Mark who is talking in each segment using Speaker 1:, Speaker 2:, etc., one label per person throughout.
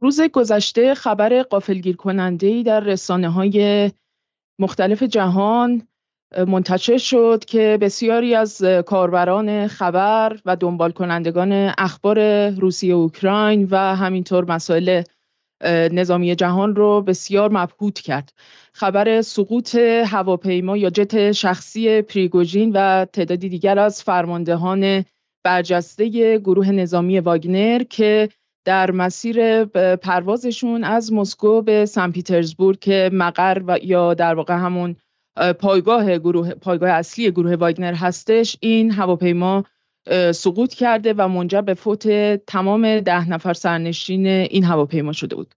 Speaker 1: روز گذشته خبر قافلگیر کننده در رسانه های مختلف جهان منتشر شد که بسیاری از کاربران خبر و دنبال کنندگان اخبار روسیه و اوکراین و همینطور مسائل نظامی جهان رو بسیار مبهوت کرد. خبر سقوط هواپیما یا جت شخصی پریگوژین و تعدادی دیگر از فرماندهان برجسته گروه نظامی واگنر که در مسیر پروازشون از مسکو به سن پیترزبورگ که مقر و یا در واقع همون پایگاه گروه پایگاه اصلی گروه واگنر هستش این هواپیما سقوط کرده و منجر به فوت تمام ده نفر سرنشین این هواپیما شده بود.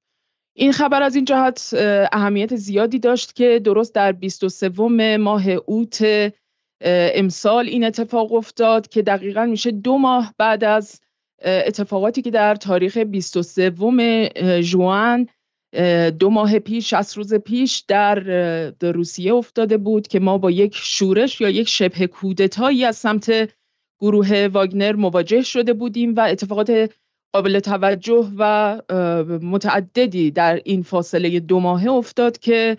Speaker 1: این خبر از این جهت اهمیت زیادی داشت که درست در 23 ماه اوت امسال این اتفاق افتاد که دقیقا میشه دو ماه بعد از اتفاقاتی که در تاریخ 23 جوان دو ماه پیش از روز پیش در, روسیه افتاده بود که ما با یک شورش یا یک شبه کودتایی از سمت گروه واگنر مواجه شده بودیم و اتفاقات قابل توجه و متعددی در این فاصله دو ماهه افتاد که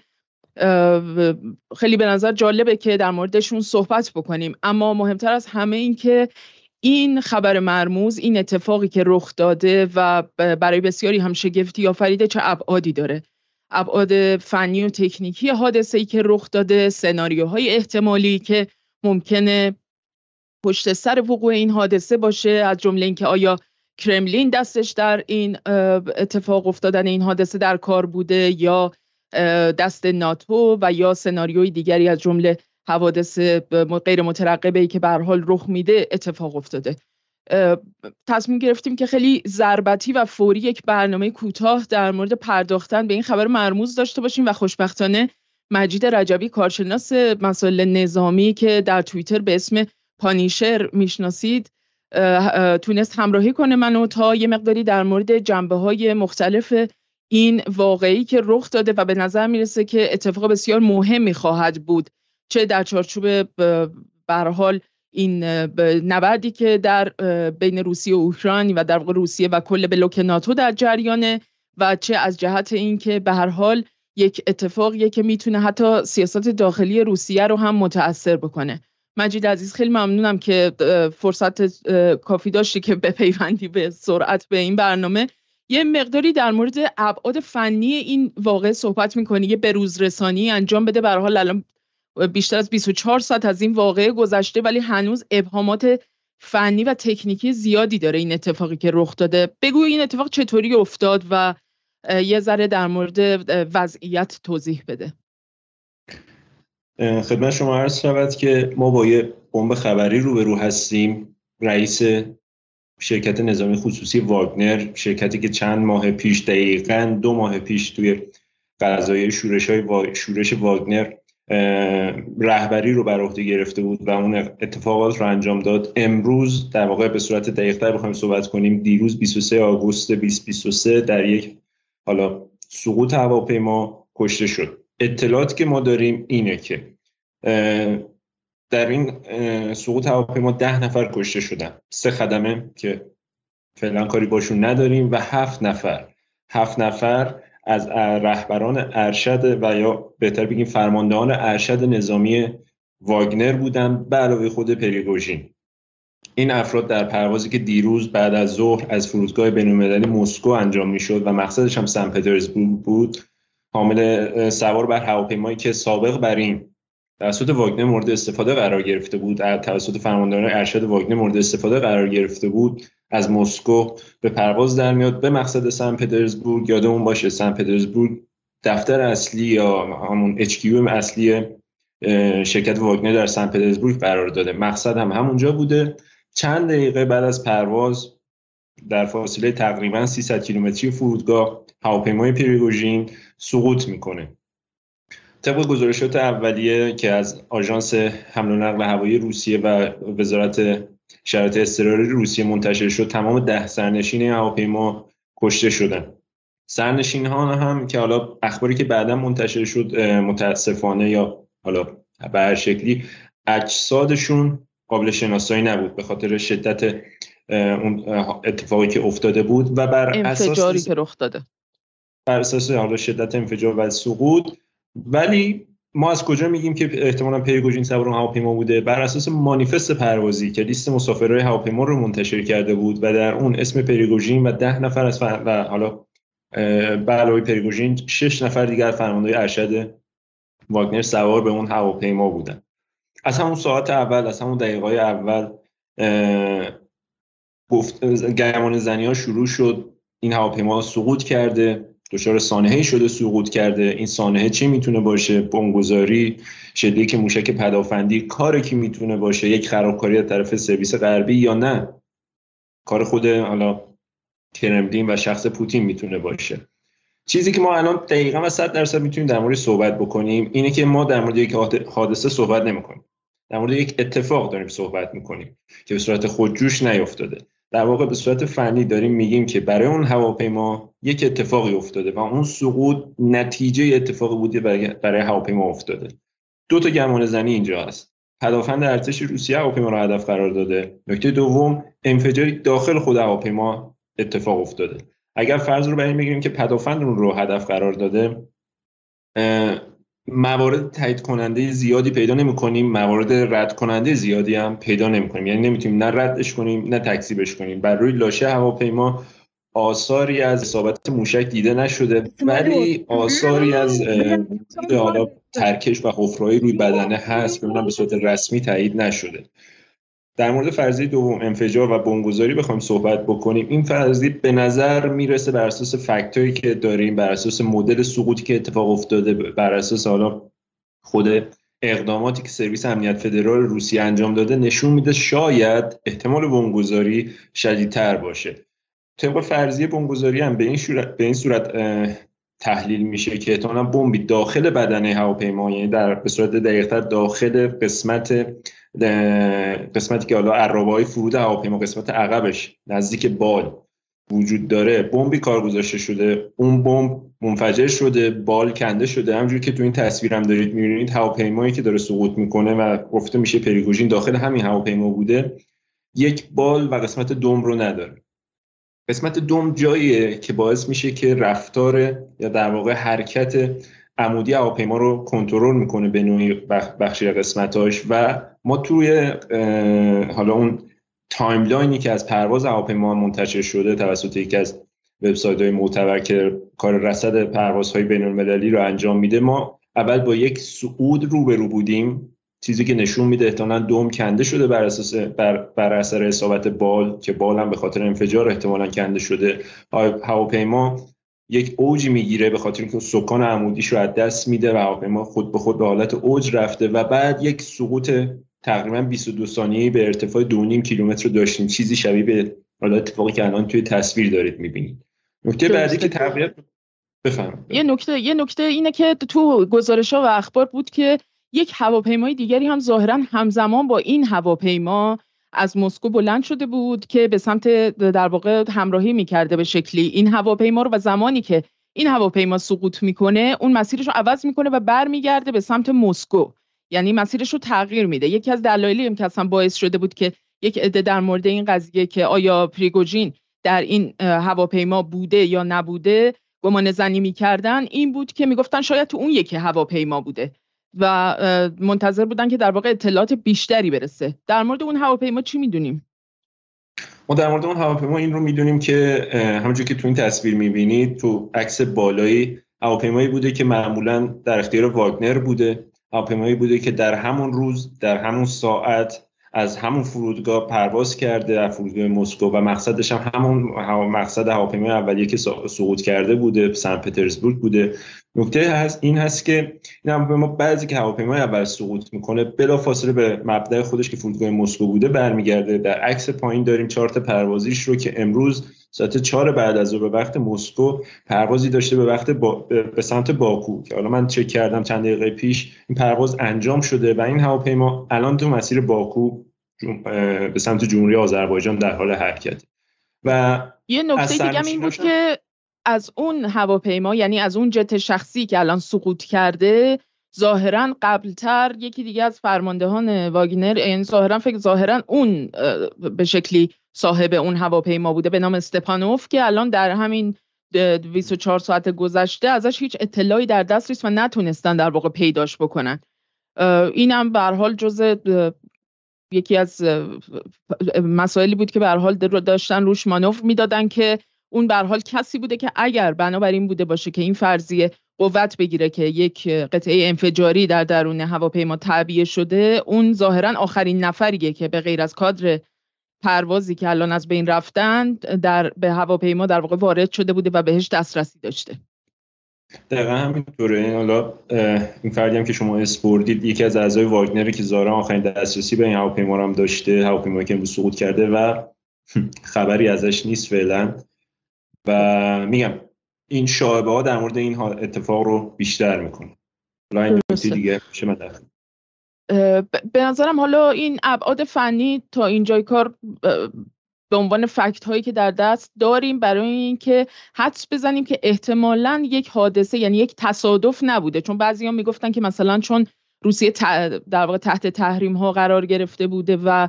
Speaker 1: خیلی به نظر جالبه که در موردشون صحبت بکنیم. اما مهمتر از همه این که این خبر مرموز این اتفاقی که رخ داده و برای بسیاری هم شگفتی آفریده چه ابعادی داره. ابعاد فنی و تکنیکی حادثه ای که رخ داده سناریوهای احتمالی که ممکنه پشت سر وقوع این حادثه باشه. از جمله اینکه آیا کرملین دستش در این اتفاق افتادن این حادثه در کار بوده یا دست ناتو و یا سناریوی دیگری از جمله حوادث غیر مترقبه ای که به حال رخ میده اتفاق افتاده. تصمیم گرفتیم که خیلی ضربتی و فوری یک برنامه کوتاه در مورد پرداختن به این خبر مرموز داشته باشیم و خوشبختانه مجید رجبی کارشناس مسائل نظامی که در توییتر به اسم پانیشر می‌شناسید تونست همراهی کنه منو تا یه مقداری در مورد جنبه های مختلف این واقعی که رخ داده و به نظر می‌رسه که اتفاق بسیار مهمی خواهد بود. چه در چارچوب حال این نبردی که در بین روسیه و اوکراین و در واقع روسیه و کل بلوک ناتو در جریانه و چه از جهت اینکه به هر حال یک اتفاقیه که می‌تونه حتی سیاست داخلی روسیه رو هم متاثر بکنه. مجید عزیز خیلی ممنونم که فرصت کافی داشتی که به پیوندی به سرعت به این برنامه. یه مقداری در مورد ابعاد فنی این واقع صحبت می‌کنی یه بروز رسانی انجام بده به حال الان بیشتر از 24 ساعت از این واقعه گذشته ولی هنوز ابهامات فنی و تکنیکی زیادی داره این اتفاقی که رخ داده. بگو این اتفاق چطوری افتاد و یه ذره در مورد وضعیت توضیح بده.
Speaker 2: خدمت شما عرض شود که ما با یه بمب خبری روبرو هستیم. رئیس شرکت نظامی خصوصی واگنر شرکتی که چند ماه پیش دقیقا دو ماه پیش توی قضایه شورش های شورش واگنر رهبری رو بر عهده گرفته بود و اون اتفاقات رو انجام داد. امروز در واقع به صورت دقیقتر بخوایم صحبت کنیم. دیروز 23 آگوست 2023 در یک حالا سقوط هواپیما کشته شد. اطلاعاتی که ما داریم اینه که در این سقوط هواپیما ده نفر کشته شدن. سه خدمه که فعلا کاری باشون نداریم و هفت نفر. هفت نفر از رهبران ارشد و یا بهتر بگیم فرماندهان ارشد نظامی واگنر بودن به علاوه خود پریگوژین. این افراد در پروازی که دیروز بعد از ظهر از فرودگاه بین‌المللی مسکو انجام می‌شد و مقصدش هم سن پترزبورگ بود حامل سوار بر هواپیمایی که سابق بر این توسط واگنر مورد استفاده قرار گرفته بود توسط فرماندهان ارشد واگنر مورد استفاده قرار گرفته بود. از مسکو به پرواز در میاد به مقصد سن پترزبورگ یادمون باشه سن پترزبورگ دفتر اصلی یا همون اچ اصلی شرکت واگنر در سن پترزبورگ قرار داده. مقصد هم همونجا بوده. چند دقیقه بعد از پرواز در فاصله تقریبا 300 کیلومتری فرودگاه هواپیمای پریگوژین سقوط می‌کنه. طبق گزارشات اولیه که از آژانس حمل و نقل هوایی روسیه و وزارت شرایط اضطراری روسیه منتشر شد تمام ده سرنشین هواپیما کشته شدن. سرنشین ها هم که حالا اخباری که بعدا منتشر شد متاسفانه یا حالا به هر شکلی اجسادشون قابل شناسایی نبود به خاطر شدت اون اتفاقی که افتاده بود و بر
Speaker 1: اساس که رخ داده.
Speaker 2: بر اساس حالا شدت انفجار و سقوط. ولی ما از کجا میگیم که احتمالا پیگوژین سوار هواپیما بوده؟ بر اساس مانیفست پروازی که لیست مسافرهای هواپیما رو منتشر کرده بود و در اون اسم پریگوژین و ده نفر از فر... و حالا به علاوه پریگوژین شش نفر دیگر فرمانده ارشد واگنر سوار به اون هواپیما بودن. از همون ساعت اول از همون دقیقه اول گفت گمان زنی ها شروع شد این هواپیما سقوط کرده. دچار سانحه شده سقوط کرده. این سانحه چی می‌تونه باشه؟ بمبگذاری که موشک پدافندی. کار کی می‌تونه باشه؟ یک خرابکاری از طرف سرویس غربی یا نه؟ کار خود حالا کرملین و شخص پوتین می‌تونه باشه. چیزی که ما الان دقیقا و صد درصد می‌تونیم در مورد صحبت بکنیم اینه که ما در مورد یک حادثه صحبت نمی‌کنیم. در مورد یک اتفاق داریم صحبت می‌کنیم که به صورت خودجوش نیفتاده در واقع به صورت فنی داریم میگیم که برای اون هواپیما یک اتفاقی افتاده و اون سقوط نتیجه اتفاقی بوده برای هواپیما افتاده. دو تا گمان زنی اینجا هست. پدافند ارتش روسیه هواپیما رو هدف قرار داده. نکته دوم انفجاری داخل خود هواپیما اتفاق افتاده. اگر فرض رو بر بگیریم که پدافند اون رو هدف قرار داده موارد تایید کننده زیادی پیدا نمی کنیم موارد رد کننده زیادی هم پیدا نمی کنیم یعنی نمی‌تونیم نه ردش کنیم نه تکذیبش کنیم. بر روی لاشه هواپیما آثاری از اصابت موشک دیده نشده ولی آثاری از حالا ترکش و حفرهایی روی بدنه هست که به صورت رسمی تایید نشده. در مورد فرضیه دوم انفجار و بمبگذاری بخوایم صحبت بکنیم. این فرضیه به نظر می‌رسه بر اساس فکتایی که داریم بر اساس مدل سقوطی که اتفاق افتاده بر اساس حالا خود اقداماتی که سرویس امنیت فدرال روسیه انجام داده نشون میده شاید احتمال بمبگذاری شدیدتر باشه. طبق فرضیه بمبگذاری هم به این به این صورت تحلیل میشه که احتمالاً بمبی داخل بدنه هواپیما یعنی در به صورت دقیقتر داخل قسمت قسمتی که حالا عرابه فرود هواپیما قسمت عقبش نزدیک بال وجود داره. بمبی کار گذاشته شده اون بمب منفجر شده بال کنده شده. همجور که تو این تصویر هم دارید می‌بینید هواپیمایی که داره سقوط می‌کنه و گفته میشه پریگوژین داخل همین هواپیما بوده یک بال و قسمت دوم رو نداره. قسمت دوم جاییه که باعث میشه که رفتار یا در واقع حرکت عمودی هواپیما رو کنترل می‌کنه به نوعی بخشی قسمتاش و ما توی حالا اون timeline ی که از پرواز هواپیما منتشر شده توسط یکی از وبسایت های معتبر که کار رصد پروازهای بین المللی رو انجام میده ما اول با یک صعود روبرو بودیم چیزی که نشون میده احتمالا دوم کنده شده بر اساس بر, بر اثر اصابت بال که بال هم به خاطر انفجار احتمالا کنده شده. هواپیما یک اوجی می‌گیره به خاطر اینکه سکان عمودیش رو از دست میده و هواپیما خود به خود به حالت اوج رفته و بعد یک سقوط تقریبا 22 ثانیه‌ای به ارتفاع 2.5 کیلومتر داشتیم. چیزی شبیه به حالا اتفاقی که الان توی تصویر دارید می‌بینید. نکته بعدی که تقریبا بفهم
Speaker 1: یه نکته یه نکته اینه که تو گزارش ها و اخبار بود که یک هواپیمای دیگری هم ظاهرا همزمان با این هواپیما از مسکو بلند شده بود که به سمت در واقع همراهی می‌کرده به شکلی. این هواپیما رو و زمانی که این هواپیما سقوط می‌کنه اون مسیرش رو عوض می‌کنه و برمیگرده به سمت مسکو. یعنی مسیرش رو تغییر میده. یکی از دلایلی هم که اصلا باعث شده بود که یک عده در مورد این قضیه که آیا پریگوژین در این هواپیما بوده یا نبوده گمان زنی می‌کردن این بود که می‌گفتن شاید تو اون یکی هواپیما بوده. و منتظر بودن که در واقع اطلاعات بیشتری برسه. در مورد اون هواپیما چی می‌دونیم؟
Speaker 2: ما در مورد اون هواپیما این رو می‌دونیم که همونجور که تو این تصویر می‌بینید تو عکس بالایی هواپیمایی بوده که معمولا در اختیار واگنر بوده. هواپیمایی بوده که در همون روز در همون ساعت از همون فرودگاه پرواز کرده از فرودگاه مسکو و مقصدش هم همون مقصد هواپیمای اولیه که سقوط کرده بوده سن پترزبورگ بوده. نکته هست این هست که این هواپیما بعضی که هواپیمای اول سقوط می‌کنه بلا فاصله به مبدأ خودش که فرودگاه مسکو بوده برمیگرده. در عکس پایین داریم چارت پروازیش رو که امروز ساعت چهار بعد از به وقت مسکو پروازی داشته به وقت به سمت باکو که حالا من چک کردم چند دقیقه پیش این پرواز انجام شده و این هواپیما الان تو مسیر باکو به سمت جمهوری آذربایجان در حال حرکت. و
Speaker 1: یه نکته دیگه این بود که از اون هواپیما یعنی از اون جت شخصی که الان سقوط کرده ظاهرا قبلتر یکی دیگه از فرماندهان واگنر این یعنی ظاهرا فکر ظاهرا اون به شکلی صاحب اون هواپیما بوده به نام استپانوف که الان در همین 24 ساعت گذشته ازش هیچ اطلاعی در دست نیست و نتونستن در واقع پیداش بکنن. اینم به حال جز یکی از مسائلی بود که به حال داشتن روش مانور می‌دادن که اون به حال کسی بوده که اگر بنابراین بوده باشه که این فرضیه قوت بگیره که یک قطعه انفجاری در درون هواپیما تعبیه شده اون ظاهرا آخرین نفریه که به غیر از کادر پروازی که الان از بین رفتن در به هواپیما در واقع وارد شده بوده و بهش دسترسی داشته.
Speaker 2: دقیقا همینطوره. حالا این فردی هم که شما اسپوردید یکی از اعضای واگنری که زارا آخرین دسترسی به این هواپیما هم داشته هواپیمایی که امروز سقوط کرده و خبری ازش نیست فعلا. و میگم این شایبه ها در مورد این اتفاق رو بیشتر می‌کنه. این دیگه.
Speaker 1: به نظرم حالا این ابعاد فنی تا اینجای کار به عنوان فکت هایی که در دست داریم برای اینکه حدس بزنیم که احتمالا یک حادثه یعنی یک تصادف نبوده. چون بعضی ها می‌گفتن که مثلا چون روسیه در واقع تحت تحریم ها قرار گرفته بوده و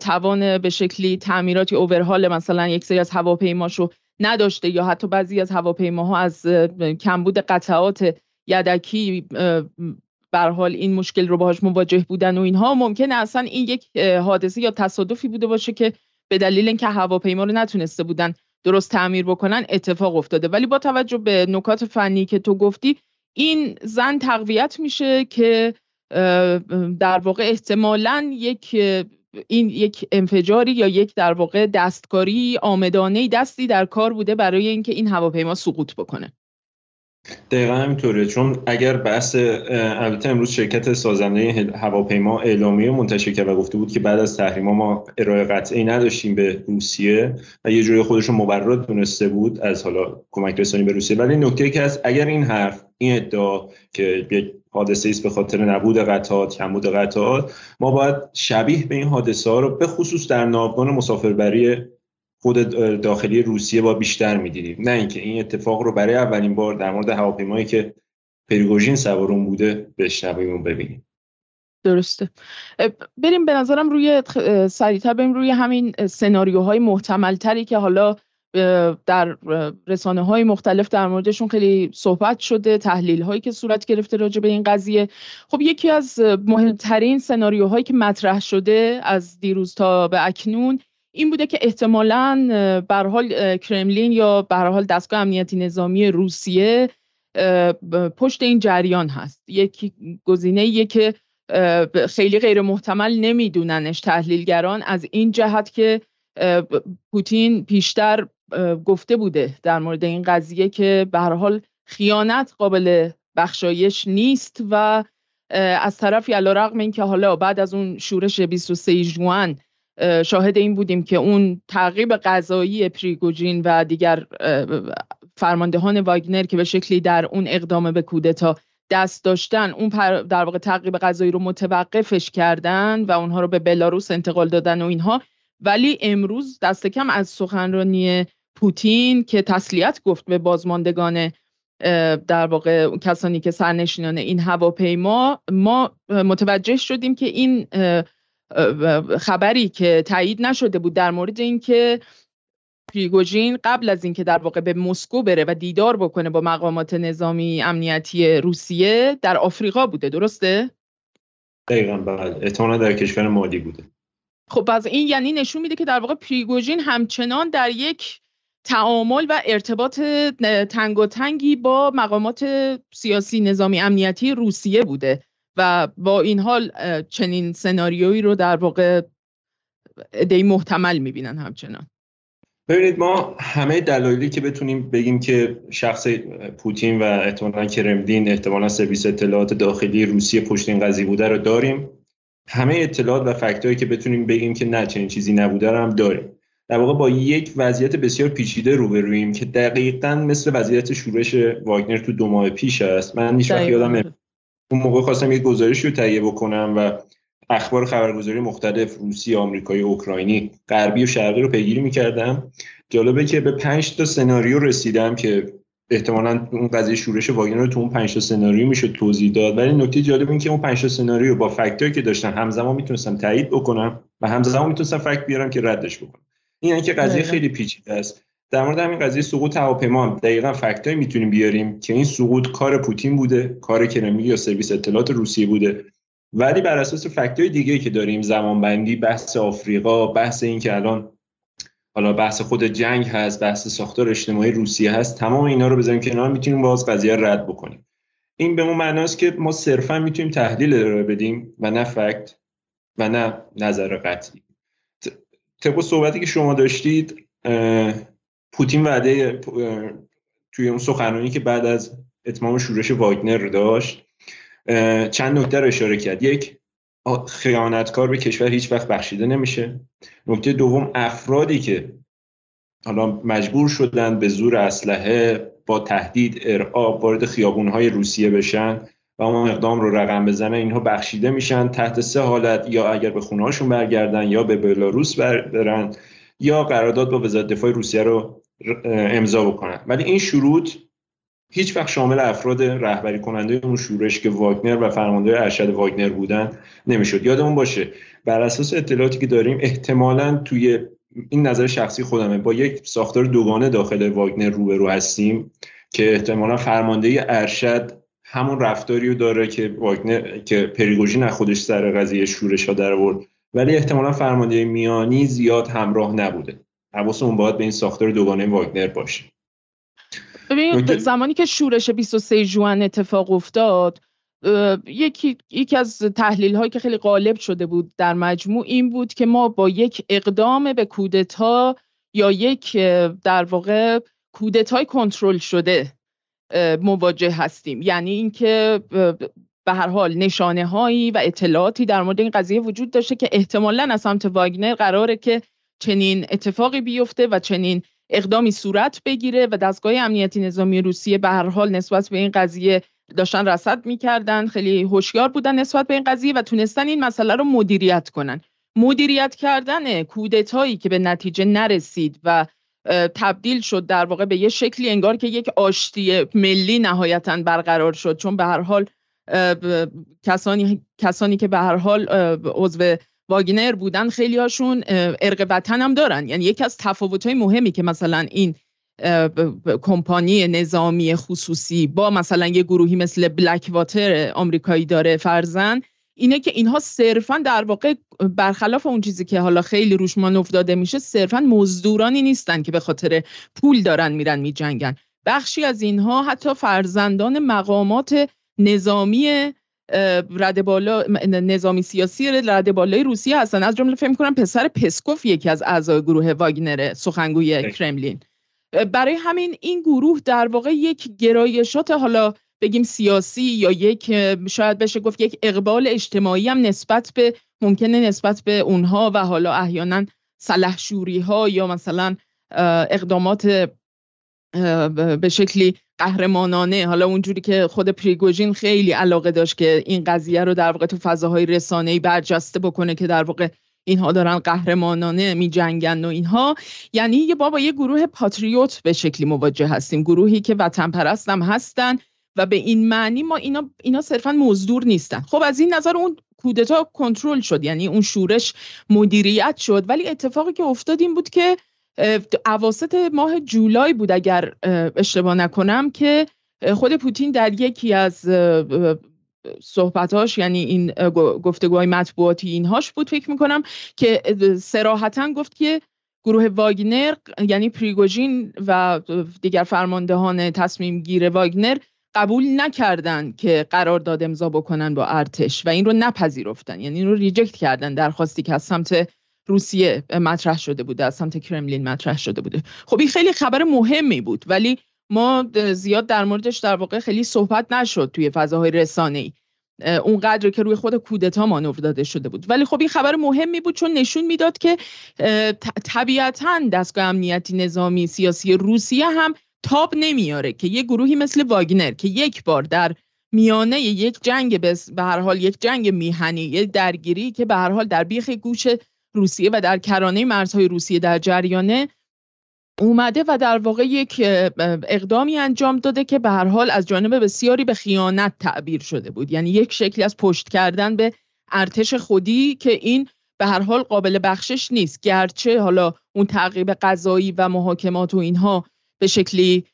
Speaker 1: توان به شکلی تعمیراتی اوورهال مثلا یک سری از هواپیماشو نداشته یا حتی بعضی از هواپیماها از کمبود قطعات یدکی بر حال این مشکل رو باهاش مواجه بودن و اینها ممکنه اصلا این یک حادثه یا تصادفی بوده باشه که به دلیل اینکه هواپیما رو نتونسته بودن درست تعمیر بکنن اتفاق افتاده. ولی با توجه به نکات فنی که تو گفتی این زن تقویت میشه که در واقع احتمالا یک این یک انفجاری یا یک در واقع دستکاری آمدانه دستی در کار بوده برای اینکه این هواپیما سقوط بکنه.
Speaker 2: دقیقا همینطوره چون اگر بحث البته امروز شرکت سازنده هواپیما اعلامیه منتشر کرد و گفته بود که بعد از تحریما ما ارائه قطعی نداشتیم به روسیه و یه جوری خودش رو مبرر دونسته بود از حالا کمک رسانی به روسیه. ولی نکته که هست اگر این حرف این ادعا که یک حادثه است به خاطر نبود قطعات کمبود قطعات ما باید شبیه به این حادثه ها رو به خصوص در ناوگان مسافربری خود داخلی روسیه با بیشتر می‌دیدیم. نه اینکه این اتفاق رو برای اولین بار در مورد هواپیمایی که پریگوژین سوارون بوده بشنویم و ببینیم.
Speaker 1: درسته. بریم به نظرم روی سریعتر بریم روی همین سناریوهای محتمل تری که حالا در رسانه های مختلف در موردشون خیلی صحبت شده تحلیل هایی که صورت گرفته راجع به این قضیه. خب یکی از مهمترین سناریوهایی که مطرح شده از دیروز تا به اکنون این بوده که احتمالا بر حال کرملین یا بر حال دستگاه امنیتی نظامی روسیه پشت این جریان هست. یک گزینه که خیلی غیر محتمل نمیدوننش تحلیلگران از این جهت که پوتین پیشتر گفته بوده در مورد این قضیه که به حال خیانت قابل بخشایش نیست و از طرفی علیرغم اینکه حالا بعد از اون شورش 23 ژوئن شاهد این بودیم که اون تعقیب غذایی پریگوجین و دیگر فرماندهان واگنر که به شکلی در اون اقدام به کودتا دست داشتن اون در واقع تعقیب غذایی رو متوقفش کردن و اونها رو به بلاروس انتقال دادن و اینها. ولی امروز دست کم از سخنرانی پوتین که تسلیت گفت به بازماندگان در واقع کسانی که سرنشینان این هواپیما ما متوجه شدیم که این خبری که تایید نشده بود در مورد اینکه پریگوژین قبل از اینکه در واقع به مسکو بره و دیدار بکنه با مقامات نظامی امنیتی روسیه در آفریقا بوده درسته؟
Speaker 2: دقیقا بله. احتمالا در کشور مالی بوده.
Speaker 1: خب از این یعنی نشون میده که در واقع پریگوژین همچنان در یک تعامل و ارتباط تنگی با مقامات سیاسی نظامی امنیتی روسیه بوده. و با این حال چنین سناریویی رو در واقع دی محتمل می‌بینن همچنان.
Speaker 2: ببینید ما همه دلایلی که بتونیم بگیم که شخص پوتین و احتمالا کرملین احتمالا سرویس اطلاعات داخلی روسیه پشت این قضیه بوده رو داریم. همه اطلاعات و فکتایی که بتونیم بگیم که نه چنین چیزی نبوده رو هم داریم. در واقع با یک وضعیت بسیار پیچیده روبرویم که دقیقا مثل وضعیت شورش واگنر تو دو ماه پیش است. من هیچ یادم اون موقع خواستم یه گزارشی رو تهیه بکنم و اخبار خبرگزاری مختلف روسی، آمریکایی، اوکراینی، غربی و شرقی رو پیگیری می‌کردم. جالبه که به پنج تا سناریو رسیدم که احتمالا اون قضیه شورش واگنر رو تو اون پنج تا سناریو میشه توضیح داد. ولی نکته جالب این که اون پنج تا سناریو با فکتایی که داشتن همزمان می‌تونستم تایید بکنم و همزمان می‌تونستم فکت بیارم که ردش بکنم. این که قضیه خیلی پیچیده است. در مورد همین قضیه سقوط هواپیما دقیقا فکتایی می‌تونیم بیاریم که این سقوط کار پوتین بوده کار کرملی یا سرویس اطلاعات روسیه بوده. ولی بر اساس فکتای دیگه که داریم زمانبندی بحث آفریقا بحث این که الان حالا بحث خود جنگ هست بحث ساختار اجتماعی روسیه هست تمام اینا رو بذاریم کنار می‌تونیم باز قضیه رد بکنیم. این به اون معناست که ما صرفا می‌تونیم تحلیل ارائه بدیم و نه فکت و نه نظر قطعی. طبق صحبتی که شما داشتید پوتین وعده توی اون سخنرانی که بعد از اتمام شورش واگنر داشت چند نکته رو اشاره کرد. یک خیانتکار به کشور هیچ وقت بخشیده نمیشه. نکته دوم افرادی که حالا مجبور شدن به زور اسلحه با تهدید ارعاب وارد خیابونهای روسیه بشن و اون اقدام رو رقم بزنن اینها بخشیده میشن تحت سه حالت یا اگر به خونهاشون برگردن یا به بلاروس برن یا قرارداد با وزارت دفاع روسیه رو امضا بکنن. ولی این شروط هیچ وقت شامل افراد رهبری کننده اون شورش که واگنر و فرمانده ارشد واگنر بودن نمی‌شد. یادمون باشه بر اساس اطلاعاتی که داریم احتمالا توی این نظر شخصی خودمه. با یک ساختار دوگانه داخل واگنر روبرو هستیم که احتمالا فرمانده ارشد همون رفتاری رو داره که واگنر که پریگوژین از خودش سر قضیه شورش ها در آورد. ولی احتمالا فرمانده میانی زیاد همراه نبوده. حواسمون باید به این ساختار دوگانه واگنر باشه.
Speaker 1: ببین زمانی که شورش 23 جوان اتفاق افتاد یکی یکی از تحلیل هایی که خیلی غالب شده بود در مجموع این بود که ما با یک اقدام به کودتا یا یک در واقع کودتای کنترل شده مواجه هستیم. یعنی اینکه به هر حال نشانه هایی و اطلاعاتی در مورد این قضیه وجود داشته که احتمالا از سمت واگنر قراره که چنین اتفاقی بیفته و چنین اقدامی صورت بگیره و دستگاه امنیتی نظامی روسیه به هر حال نسبت به این قضیه داشتن رصد می‌کردن. خیلی هوشیار بودن نسبت به این قضیه و تونستن این مسئله رو مدیریت کنن. مدیریت کردن کودتایی که به نتیجه نرسید و تبدیل شد در واقع به یه شکلی انگار که یک آشتی ملی نهایتا برقرار شد. چون به هر حال کسانی کسانی که به هر حال عضو واگنر بودن خیلی هاشون ارق وطن هم دارن. یعنی یکی از تفاوت مهمی که مثلا این کمپانی نظامی خصوصی با مثلا یه گروهی مثل بلک واتر آمریکایی داره فرزن اینه که اینها صرفا در واقع برخلاف اون چیزی که حالا خیلی روش افتاده میشه صرفا مزدورانی نیستن که به خاطر پول دارن میرن میجنگن. بخشی از اینها حتی فرزندان مقامات نظامی رده بالا نظامی سیاسی رده بالای روسیه هستن. از جمله فکر کنم پسر پسکوف یکی از اعضای گروه واگنر سخنگوی کرملین. برای همین این گروه در واقع یک گرایشات حالا بگیم سیاسی یا یک شاید بشه گفت یک اقبال اجتماعی هم نسبت به ممکنه نسبت به اونها و حالا احیانا سلحشوری ها یا مثلا اقدامات به شکلی قهرمانانه. حالا اونجوری که خود پریگوژین خیلی علاقه داشت که این قضیه رو در واقع تو فضاهای رسانه‌ای برجسته بکنه که در واقع اینها دارن قهرمانانه می جنگن و اینها. یعنی یه بابا یه گروه پاتریوت به شکلی مواجه هستیم. گروهی که وطن پرست هستن و به این معنی ما اینا اینا صرفا مزدور نیستن. خب از این نظر اون کودتا کنترل شد. یعنی اون شورش مدیریت شد. ولی اتفاقی که افتاد این بود که اواسط ماه جولای بود اگر اشتباه نکنم که خود پوتین در یکی از صحبتاش یعنی این گفتگوهای مطبوعاتی اینهاش بود فکر می‌کنم که سراحتا گفت که گروه واگنر یعنی پریگوژین و دیگر فرماندهان تصمیم گیر واگنر قبول نکردن که قرارداد امضا بکنن با ارتش و این رو نپذیرفتن یعنی این رو ریجکت کردن درخواستی که از سمت روسیه مطرح شده بوده از سمت کرملین مطرح شده بوده. خب این خیلی خبر مهمی بود ولی ما زیاد در موردش در واقع خیلی صحبت نشد توی فضاهای رسانه ای اونقدر که روی خود کودتا مانور داده شده بود. ولی خب این خبر مهمی بود چون نشون می‌داد که طبیعتا دستگاه امنیتی نظامی سیاسی روسیه هم تاب نمیاره که یه گروهی مثل واگنر که یک بار در میانه یک جنگ به هر حال یک جنگ میهنی یک درگیری که به هر حال در بیخ گوش روسیه و در کرانه مرزهای روسیه در جریانه اومده و در واقع یک اقدامی انجام داده که به هر حال از جانب بسیاری به خیانت تعبیر شده بود. یعنی یک شکلی از پشت کردن به ارتش خودی که این به هر حال قابل بخشش نیست. گرچه حالا اون تعقیب قضایی و محاکمات و اینها به شکلی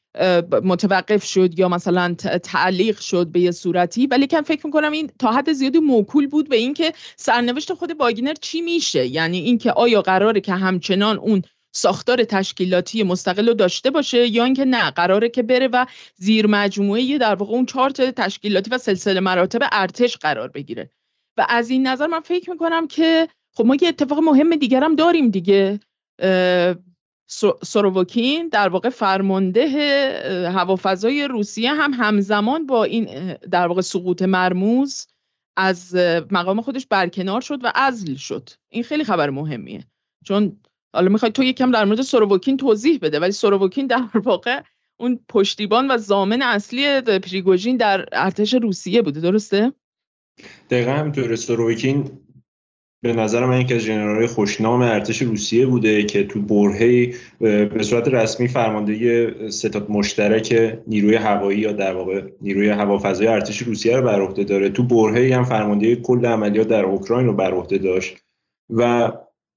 Speaker 1: متوقف شد یا مثلا تعلیق شد به یه صورتی. ولی کم فکر می‌کنم این تا حد زیادی موکول بود به اینکه سرنوشت خود باگنر چی میشه. یعنی اینکه آیا قراره که همچنان اون ساختار تشکیلاتی مستقل رو داشته باشه یا اینکه نه قراره که بره و زیر مجموعه در واقع اون چارت تشکیلاتی و سلسله مراتب ارتش قرار بگیره. و از این نظر من فکر می‌کنم که خب ما یه اتفاق مهم دیگرم داریم دیگه. سرووکین در واقع فرمانده هوافضای روسیه هم همزمان با این در واقع سقوط مرموز از مقام خودش برکنار شد و ازل شد. این خیلی خبر مهمیه. چون حالا می‌خوای تو یکم در مورد سرووکین توضیح بده ولی سرووکین در واقع اون پشتیبان و زامن اصلی پریگوژین در ارتش روسیه بوده. درسته؟
Speaker 2: دقیقا همینطور سرووکین به نظر من یکی از جنرالهای خوشنام ارتش روسیه بوده که تو برهه به صورت رسمی فرماندهی ستاد مشترک نیروی هوایی یا در واقع نیروی هوافضای ارتش روسیه رو بر عهده داره. تو برهه هم فرماندهی کل عملیات در اوکراین رو بر عهده داشت. و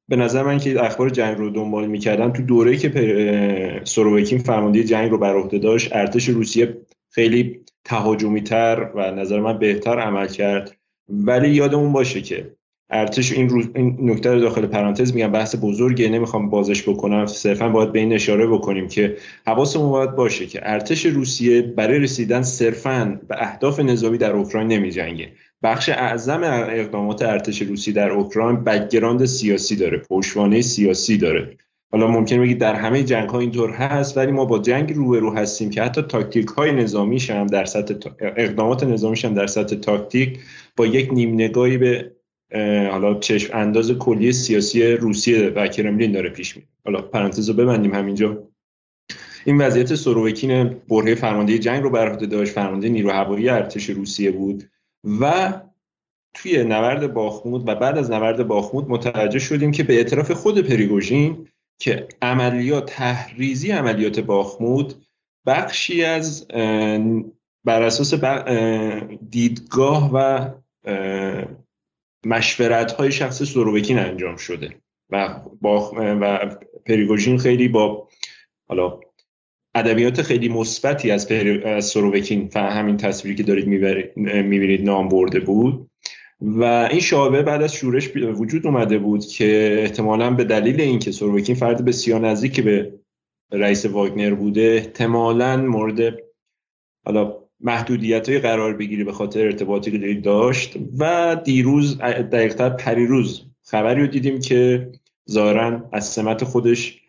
Speaker 2: به نظر من که اخبار جنگ رو دنبال می‌کردم تو دوره که سروویکین فرماندهی جنگ رو بر عهده داشت ارتش روسیه خیلی تهاجمی تر و نظر من بهتر عمل کرد. ولی یادمون باشه که ارتش این, روز این نکته رو داخل پرانتز میگم بحث بزرگه نمی‌خوام بازش بکنم. صرفا باید به این اشاره بکنیم که حواسمون باید باشه که ارتش روسیه برای رسیدن صرفا به اهداف نظامی در اوکراین نمیجنگه. بخش اعظم اقدامات ارتش روسی در اوکراین background سیاسی داره پشتوانه سیاسی داره. حالا ممکنه بگید در همه جنگ ها اینطور هست ولی ما با جنگ روبرو هستیم که حتی تاکتیک های نظامیش هم در سطح اقدامات نظامیش هم در سطح تاکتیک با یک نیم نگاهی به حالا چشم انداز کلی سیاسی روسیه و کرملین داره پیش میره. حالا پرانتز رو ببندیم همینجا. این وضعیت سرووکین برهه فرمانده جنگ رو بر عهده داشت. فرمانده نیرو هوایی ارتش روسیه بود و توی نبرد باخمود و بعد از نبرد باخمود متوجه شدیم که به اعتراف خود پریگوژین که عملیات تحریزی عملیات باخمود بخشی از بر اساس دیدگاه و مشورت های شخص سروبکین انجام شده و با و پریگوژین خیلی با حالا ادبیات خیلی مثبتی از, از سروبکین همین تصویری که دارید می‌بینید نام برده بود و این شعبه بعد از شورش وجود اومده بود که احتمالا به دلیل اینکه سروبکین فرد بسیار نزدیک به رئیس واگنر بوده احتمالا مورد حالا محدودیت های قرار بگیری به خاطر ارتباطی که داشت و دیروز دقیقتر پریروز خبری رو دیدیم که ظاهرا از سمت خودش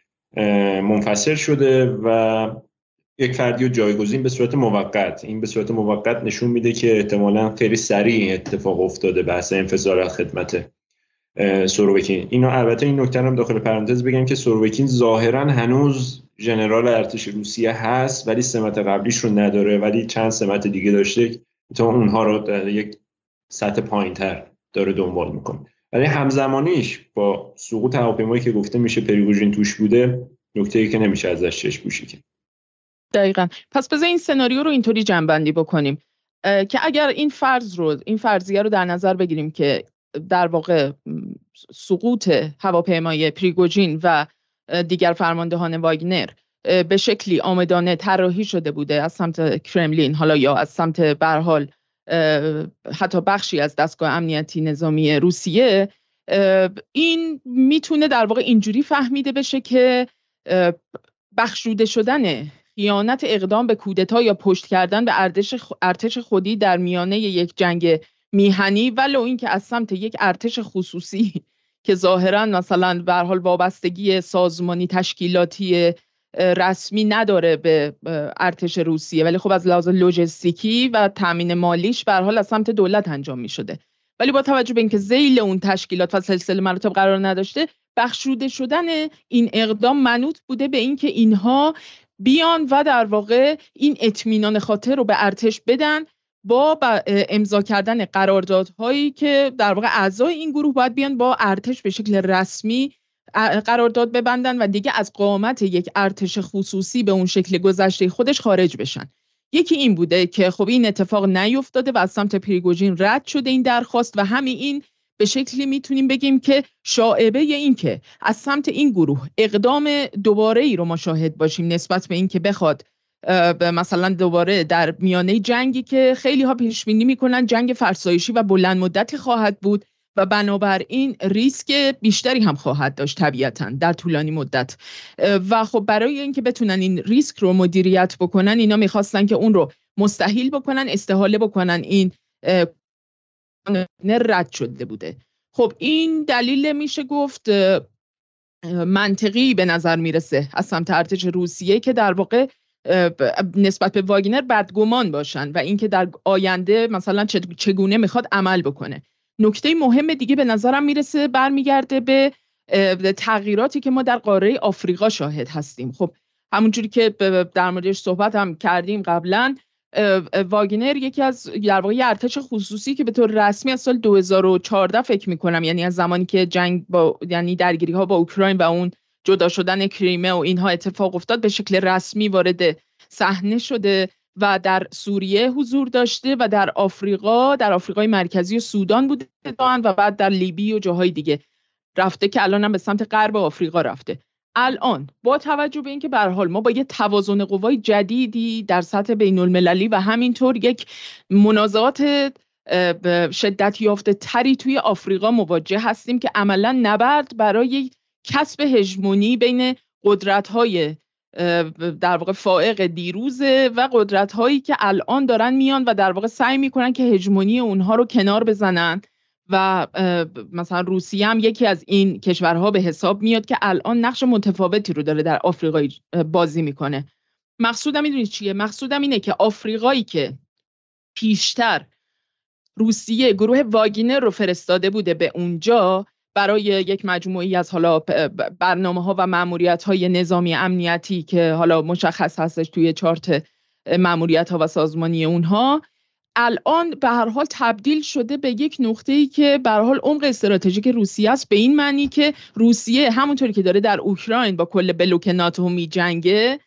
Speaker 2: منفصل شده و یک فردی رو جایگزین به صورت موقت. این به صورت موقت نشون میده که احتمالا خیلی سریع اتفاق افتاده بحث انفصال از خدمت سروبکین اینو البته این نکته هم داخل پرانتز بگم که سروبکین ظاهرا هنوز ژنرال ارتش روسیه هست ولی سمت قبلیش رو نداره ولی چند سمت دیگه داشته تا اونها رو در یک سطح پایینتر داره دنبال می‌کنه. ولی همزمانیش با سقوط هواپیمایی که گفته میشه پریگوژین توش بوده نکته که نمیشه ازش چشم پوشی کرد.
Speaker 1: دقیقا. پس بذار این سناریو رو اینطوری جنبندی بکنیم. که اگر این فرض رو این فرضیه رو در نظر بگیریم که در واقع سقوط هواپیمای پریگوژین و دیگر فرماندهان واگنر به شکلی آمدانه طراحی شده بوده از سمت کرملین حالا یا از سمت برحال حتی بخشی از دستگاه امنیتی نظامی روسیه این می‌تونه در واقع اینجوری فهمیده بشه که بخشوده شدن خیانت اقدام به کودتا یا پشت کردن به ارتش خودی در میانه یک جنگ میهنی ولو اینکه از سمت یک ارتش خصوصی که ظاهرا مثلا به حال وابستگی سازمانی تشکیلاتی رسمی نداره به ارتش روسیه. ولی خب از لحاظ لوجستیکی و تامین مالیش به حال از سمت دولت انجام می شده ولی با توجه به اینکه ذیل اون تشکیلات و سلسله مراتب قرار نداشته بخشوده شدن این اقدام منوط بوده به اینکه اینها بیان و در واقع این اطمینان خاطر رو به ارتش بدن با امضا کردن قراردادهایی که در واقع اعضای این گروه باید بیان با ارتش به شکل رسمی قرارداد ببندن و دیگه از قامت یک ارتش خصوصی به اون شکل گذشته خودش خارج بشن. یکی این بوده که خب این اتفاق نیفتاده و از سمت پریگوژین رد شده این درخواست و همین این به شکلی می‌تونیم بگیم که شاعبه این که از سمت این گروه اقدام دوباره ای رو ما شاهد باشیم نسبت به این که بخواد مثلا دوباره در میانه جنگی که خیلی ها پیش بینی می‌کنن جنگ فرسایشی و بلند مدتی خواهد بود و بنابراین ریسک بیشتری هم خواهد داشت طبیعتا در طولانی مدت. و خب برای اینکه بتونن این ریسک رو مدیریت بکنن اینا می‌خواستن که اون رو مستحیل بکنن استحاله بکنن این رد شده بوده. خب این دلیل میشه گفت منطقی به نظر می‌رسه از سمت ارتش روسیه که در واقع نسبت به واگنر بدگمان باشن و اینکه در آینده مثلا چگونه می‌خواد عمل بکنه. نکته مهم دیگه به نظرم می‌رسه برمیگرده به تغییراتی که ما در قاره آفریقا شاهد هستیم. خب همونجوری که در موردش صحبت هم کردیم قبلا واگنر یکی از در واقع ارتش خصوصی که به طور رسمی از سال 2014 فکر می‌کنم یعنی از زمانی که جنگ با یعنی درگیری ها با اوکراین و اون جدا شدن کریمه و اینها اتفاق افتاد به شکل رسمی وارد صحنه شده و در سوریه حضور داشته و در آفریقا در آفریقای مرکزی و سودان بوده و بعد در لیبی و جاهای دیگه رفته که الان هم به سمت غرب آفریقا رفته. الان با توجه به اینکه به حال ما با یه توازن قوای جدیدی در سطح بین المللی و همینطور یک منازعات شدت یافته تری توی آفریقا مواجه هستیم که عملا نبرد برای کسب هژمونی بین قدرت های در واقع فائق دیروزه و قدرت هایی که الان دارن میان و در واقع سعی می‌کنن که هژمونی اونها رو کنار بزنن و مثلا روسیه هم یکی از این کشورها به حساب میاد که الان نقش متفاوتی رو داره در آفریقای بازی می‌کنه. مقصودم می‌دونید چیه؟ مقصودم اینه که آفریقایی که پیشتر روسیه گروه واگینر رو فرستاده بوده به اونجا برای یک مجموعی از حالا برنامه ها و معمولیت های نظامی امنیتی که حالا مشخص هستش توی چارت معمولیت ها و سازمانی اونها الان به هر حال تبدیل شده به یک نقطه ای که به هر حال عمق استراتژیک روسیه است. به این معنی که روسیه همونطوری که داره در اوکراین با کل بلوک ناتو می جنگه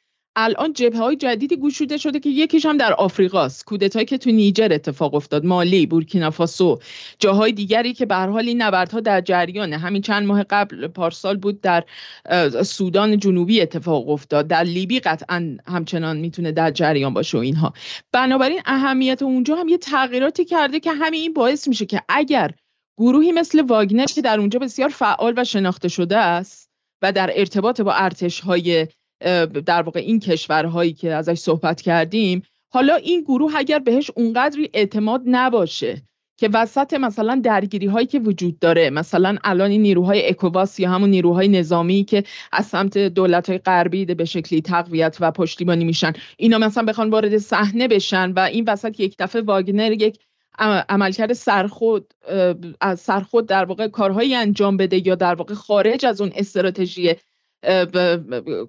Speaker 1: الان جبهه های جدیدی گشوده شده که یکیش هم در آفریقاست. کودتایی که تو نیجر اتفاق افتاد مالی بورکینافاسو جاهای دیگری که به حال این نبردها در جریانه. همین چند ماه قبل پارسال بود در سودان جنوبی اتفاق افتاد. در لیبی قطعا همچنان می‌تونه در جریان باشه و اینها. بنابراین اهمیت اونجا هم یه تغییراتی کرده که همین باعث میشه که اگر گروهی مثل واگنر که در اونجا بسیار فعال و شناخته شده است و در ارتباط با ارتش های در واقع این کشورهایی که ازش صحبت کردیم حالا این گروه اگر بهش اونقدری اعتماد نباشه که وسط مثلا درگیری هایی که وجود داره مثلا الان این نیروهای اکواس یا همون نیروهای نظامی که از سمت دولت های غربی به شکلی تقویت و پشتیبانی میشن اینا مثلا بخوان وارد صحنه بشن و این وسط یک دفعه واگنر یک عملکرد سرخود از سرخود در واقع کارهایی انجام بده یا در واقع خارج از اون استراتژی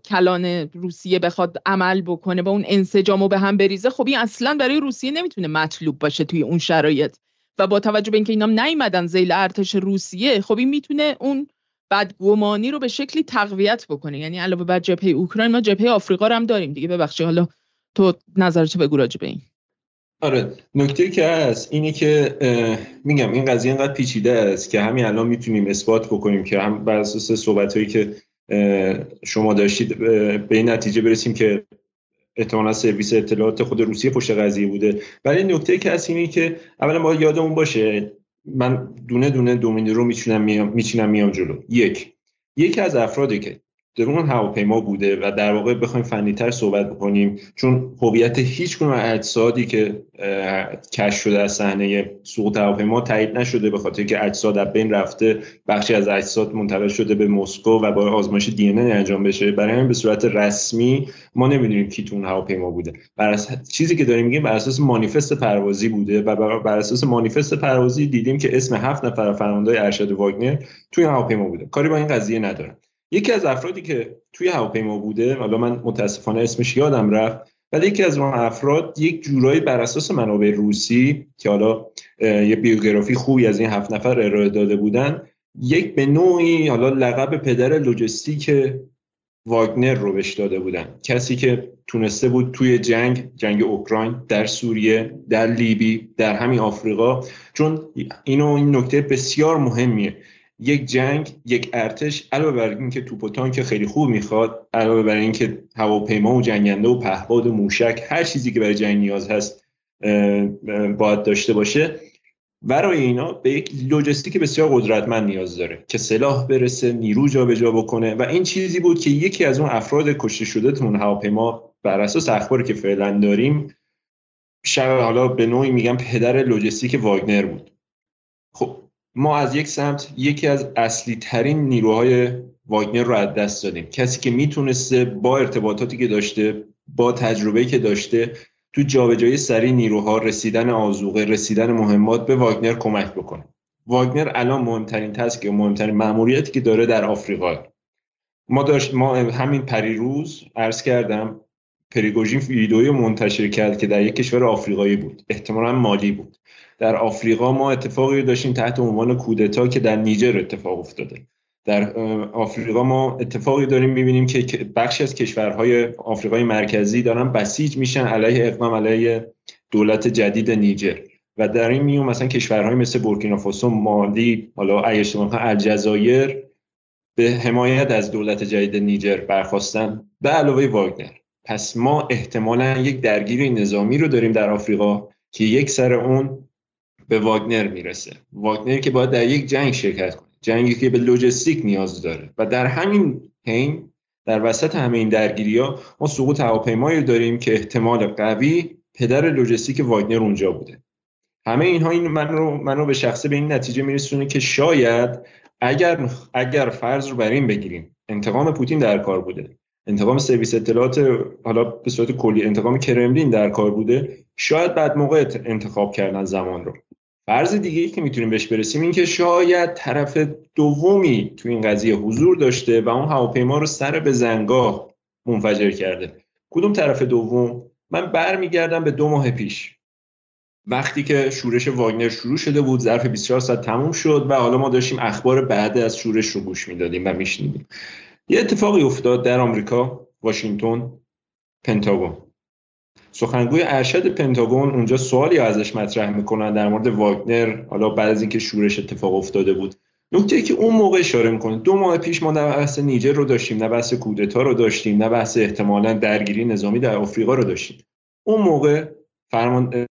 Speaker 1: کلان روسیه بخواد عمل بکنه با اون انسجامو به هم بریزه خب این اصلا برای روسیه نمی‌تونه مطلوب باشه توی اون شرایط. و با توجه به اینکه اینام نیومدن زیل ارتش روسیه خب این می‌تونه اون بدگمانی رو به شکلی تقویت بکنه. یعنی علاوه بر جبهه اوکراین ما جبهه آفریقا رو هم داریم دیگه. ببخشید حالا تو نظرت بگو راجع این.
Speaker 2: آره نکته که هست اینی که میگم این قضیه اینقدر پیچیده است که همین الان می‌تونیم اثبات بکنیم که هم بر اساس صحبت هایی که شما داشتید به این نتیجه برسیم که احتمالا سرویس اطلاعات خود روسیه پشت قضیه بوده. ولی نکته که هست اینه که اولا ما یادمون باشه من دونه دونه دومینی رو میچینم میام میام جلو. یک. یکی از افرادی که درون هواپیما بوده و در واقع بخوایم فنیتر صحبت بکنیم چون هویت هیچ گونه اجسادی که کش شده از صحنه سقوط هواپیما تایید نشده به خاطر که اجساد از بین رفته بخشی از اجساد منتقل شده به مسکو و با آزمایش دی انجام بشه. برای همین به صورت رسمی ما نمی‌دونیم کی تو اون هواپیما بوده. بر چیزی که داریم میگیم بر اساس مانیفست پروازی بوده و بر اساس مانیفست پروازی دیدیم که اسم هفت نفر فرماندهای ارشد واگنر توی هواپیما بوده. کاری با این قضیه ندارن یکی از افرادی که توی هواپیما بوده حالا من متاسفانه اسمش یادم رفت ولی یکی از اون افراد یک جورایی بر اساس منابع روسی که حالا یه بیوگرافی خوبی از این هفت نفر ارائه داده بودن یک به نوعی حالا لقب پدر لوجستیک واگنر رو بهش داده بودن. کسی که تونسته بود توی جنگ جنگ اوکراین در سوریه در لیبی در همین آفریقا چون اینو این نکته بسیار مهمیه. یک جنگ یک ارتش علاوه بر اینکه توپ و تانک خیلی خوب می‌خواد علاوه بر اینکه هواپیما و جنگنده و پهپاد و موشک هر چیزی که برای جنگ نیاز هست باید داشته باشه. برای اینا به یک لوجستیک بسیار قدرتمند نیاز داره که سلاح برسه نیرو جابجا بکنه و این چیزی بود که یکی از اون افراد کشته شده تون هواپیما بر اساس اخباری که فعلا داریم شب حالا به نوعی میگم پدر لوجستیک واگنر بود. ما از یک سمت یکی از اصلی ترین نیروهای واگنر رو از دست دادیم. کسی که می‌تونسته با ارتباطاتی که داشته با تجربه‌ای که داشته تو جابجایی سریع نیروها رسیدن آزوقه رسیدن مهمات به واگنر کمک بکنه. واگنر الان مهمترین تسک و مهمترین مأموریتی که داره در آفریقا. ما داشت ما همین پریروز عرض کردم پریگوژین ویدئوی منتشر کرد که در یک کشور آفریقایی بود. احتمالا مالی بود. در آفریقا ما اتفاقی داشتیم تحت عنوان کودتا که در نیجر اتفاق افتاده. در آفریقا ما اتفاقی داریم می‌بینیم که بخشی از کشورهای آفریقای مرکزی دارن بسیج میشن علیه اقدام علیه دولت جدید نیجر. و در این میون مثلا کشورهای مثل بورکینافاسو مالی حالا ها الجزایر به حمایت از دولت جدید نیجر برخواستن به علاوه واگنر. پس ما احتمالا یک درگیری نظامی رو داریم در آفریقا که یک سر اون به واگنر می‌رسه. واگنر که باید در یک جنگ شرکت کنه. جنگی که به لوجستیک نیاز داره. و در همین حین در وسط همه این درگیری ها ما سقوط هواپیمایی داریم که احتمال قوی پدر لوجستیک واگنر اونجا بوده. همه اینها این من رو من رو به شخصه به این نتیجه میرسونه که شاید اگر اگر فرض رو بر این بگیریم انتقام پوتین در کار بوده. انتقام سرویس اطلاعات حالا به صورت کلی انتقام کرملین در کار بوده شاید بعد موقع انتخاب کردن زمان رو. فرض دیگه ای که می‌تونیم بهش برسیم این که شاید طرف دومی تو این قضیه حضور داشته و اون هواپیما رو سر به زنگاه منفجر کرده. کدوم طرف دوم؟ من برمیگردم به دو ماه پیش. وقتی که شورش واگنر شروع شده بود ظرف 24 ساعت تموم شد و حالا ما داشتیم اخبار بعد از شورش رو گوش می‌دادیم و میشنیدیم. یه اتفاقی افتاد در آمریکا واشنگتن پنتاگون. سخنگوی ارشد پنتاگون اونجا سوالی ازش مطرح می‌کنن در مورد واگنر حالا بعد از اینکه شورش اتفاق افتاده بود. نکته که اون موقع اشاره می‌کنه دو ماه پیش ما نه بحث نیجر رو داشتیم نه بحث کودتا رو داشتیم نه بحث احتمالا درگیری نظامی در آفریقا رو داشتیم. اون موقع فرمان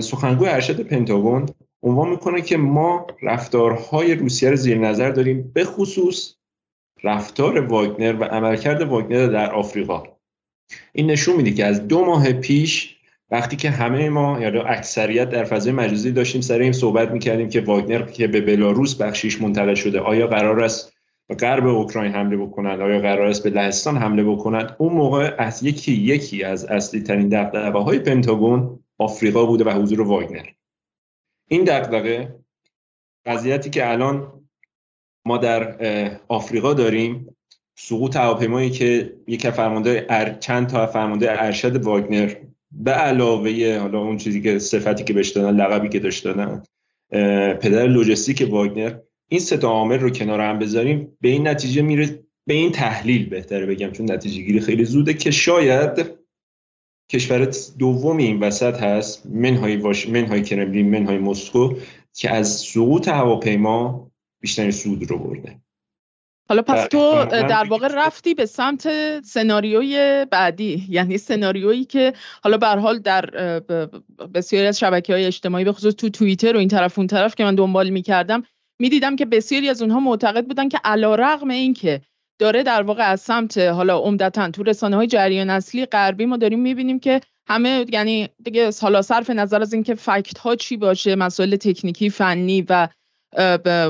Speaker 2: سخنگوی ارشد پنتاگون عنوان می‌کنه که ما رفتارهای روسیه رو زیر نظر داریم به خصوص رفتار واگنر و عملکرد واگنر در آفریقا. این نشون میده که از دو ماه پیش وقتی که همه ما یا اکثریت در فضای مجازی داشتیم سر این صحبت می‌کردیم که واگنر که به بلاروس بخشیش منتقل شده آیا قرار است به غرب اوکراین حمله بکنند؟ آیا قرار است به لهستان حمله بکنند؟ اون موقع از یکی یکی از اصلی ترین دغدغه های پنتاگون آفریقا بوده و حضور واگنر. این دغدغه قضیتی که الان ما در آفریقا داریم سقوط هواپیمایی که یک فرمانده ار... چند تا فرمانده ارشد واگنر به علاوه حالا اون چیزی که صفتی که بهش دادن لقبی که داشت دادن پدر لوجستیک واگنر این سه تا عامل رو کنار هم بذاریم به این نتیجه میره به این تحلیل بهتره بگم چون نتیجه گیری خیلی زوده که شاید کشور دومی این وسط هست منهای واش منهای کرملین منهای مسکو که از سقوط هواپیما بیشترین سود رو برده.
Speaker 1: حالا پس تو در واقع رفتی به سمت سناریوی بعدی. یعنی سناریویی که حالا به حال در بسیاری از شبکه های اجتماعی به خصوص تو توییتر و این طرف اون طرف که من دنبال می‌کردم می‌دیدم که بسیاری از اونها معتقد بودن که علا رغم این که داره در واقع از سمت حالا عمدتا تو رسانه های جریان اصلی غربی ما داریم می‌بینیم که همه یعنی دیگه حالا صرف نظر از اینکه fact ها چی باشه مسائل تکنیکی فنی و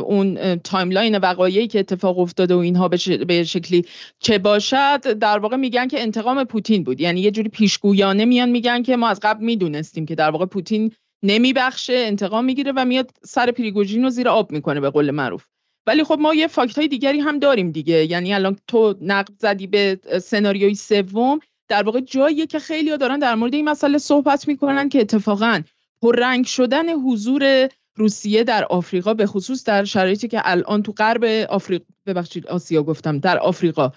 Speaker 1: اون timeline وقایعی که اتفاق افتاده و اینها به شکلی چه باشد در واقع میگن که انتقام پوتین بود. یعنی یه جوری پیشگویانه میان میگن که ما از قبل می‌دونستیم که در واقع پوتین نمیبخشه انتقام می‌گیره و میاد سر پریگوژین رو زیر آب می‌کنه به قول معروف. ولی خب ما یه فاکت های دیگری هم داریم دیگه. یعنی الان تو نقد زدی به سناریوی سوم در واقع جاییه که خیلی دارن در مورد این مسئله صحبت می‌کنن که اتفاقا پررنگ شدن حضور روسیه در آفریقا به خصوص در شرایطی که الان تو غرب آفریقا ببخشید آسیا گفتم در آفریقا.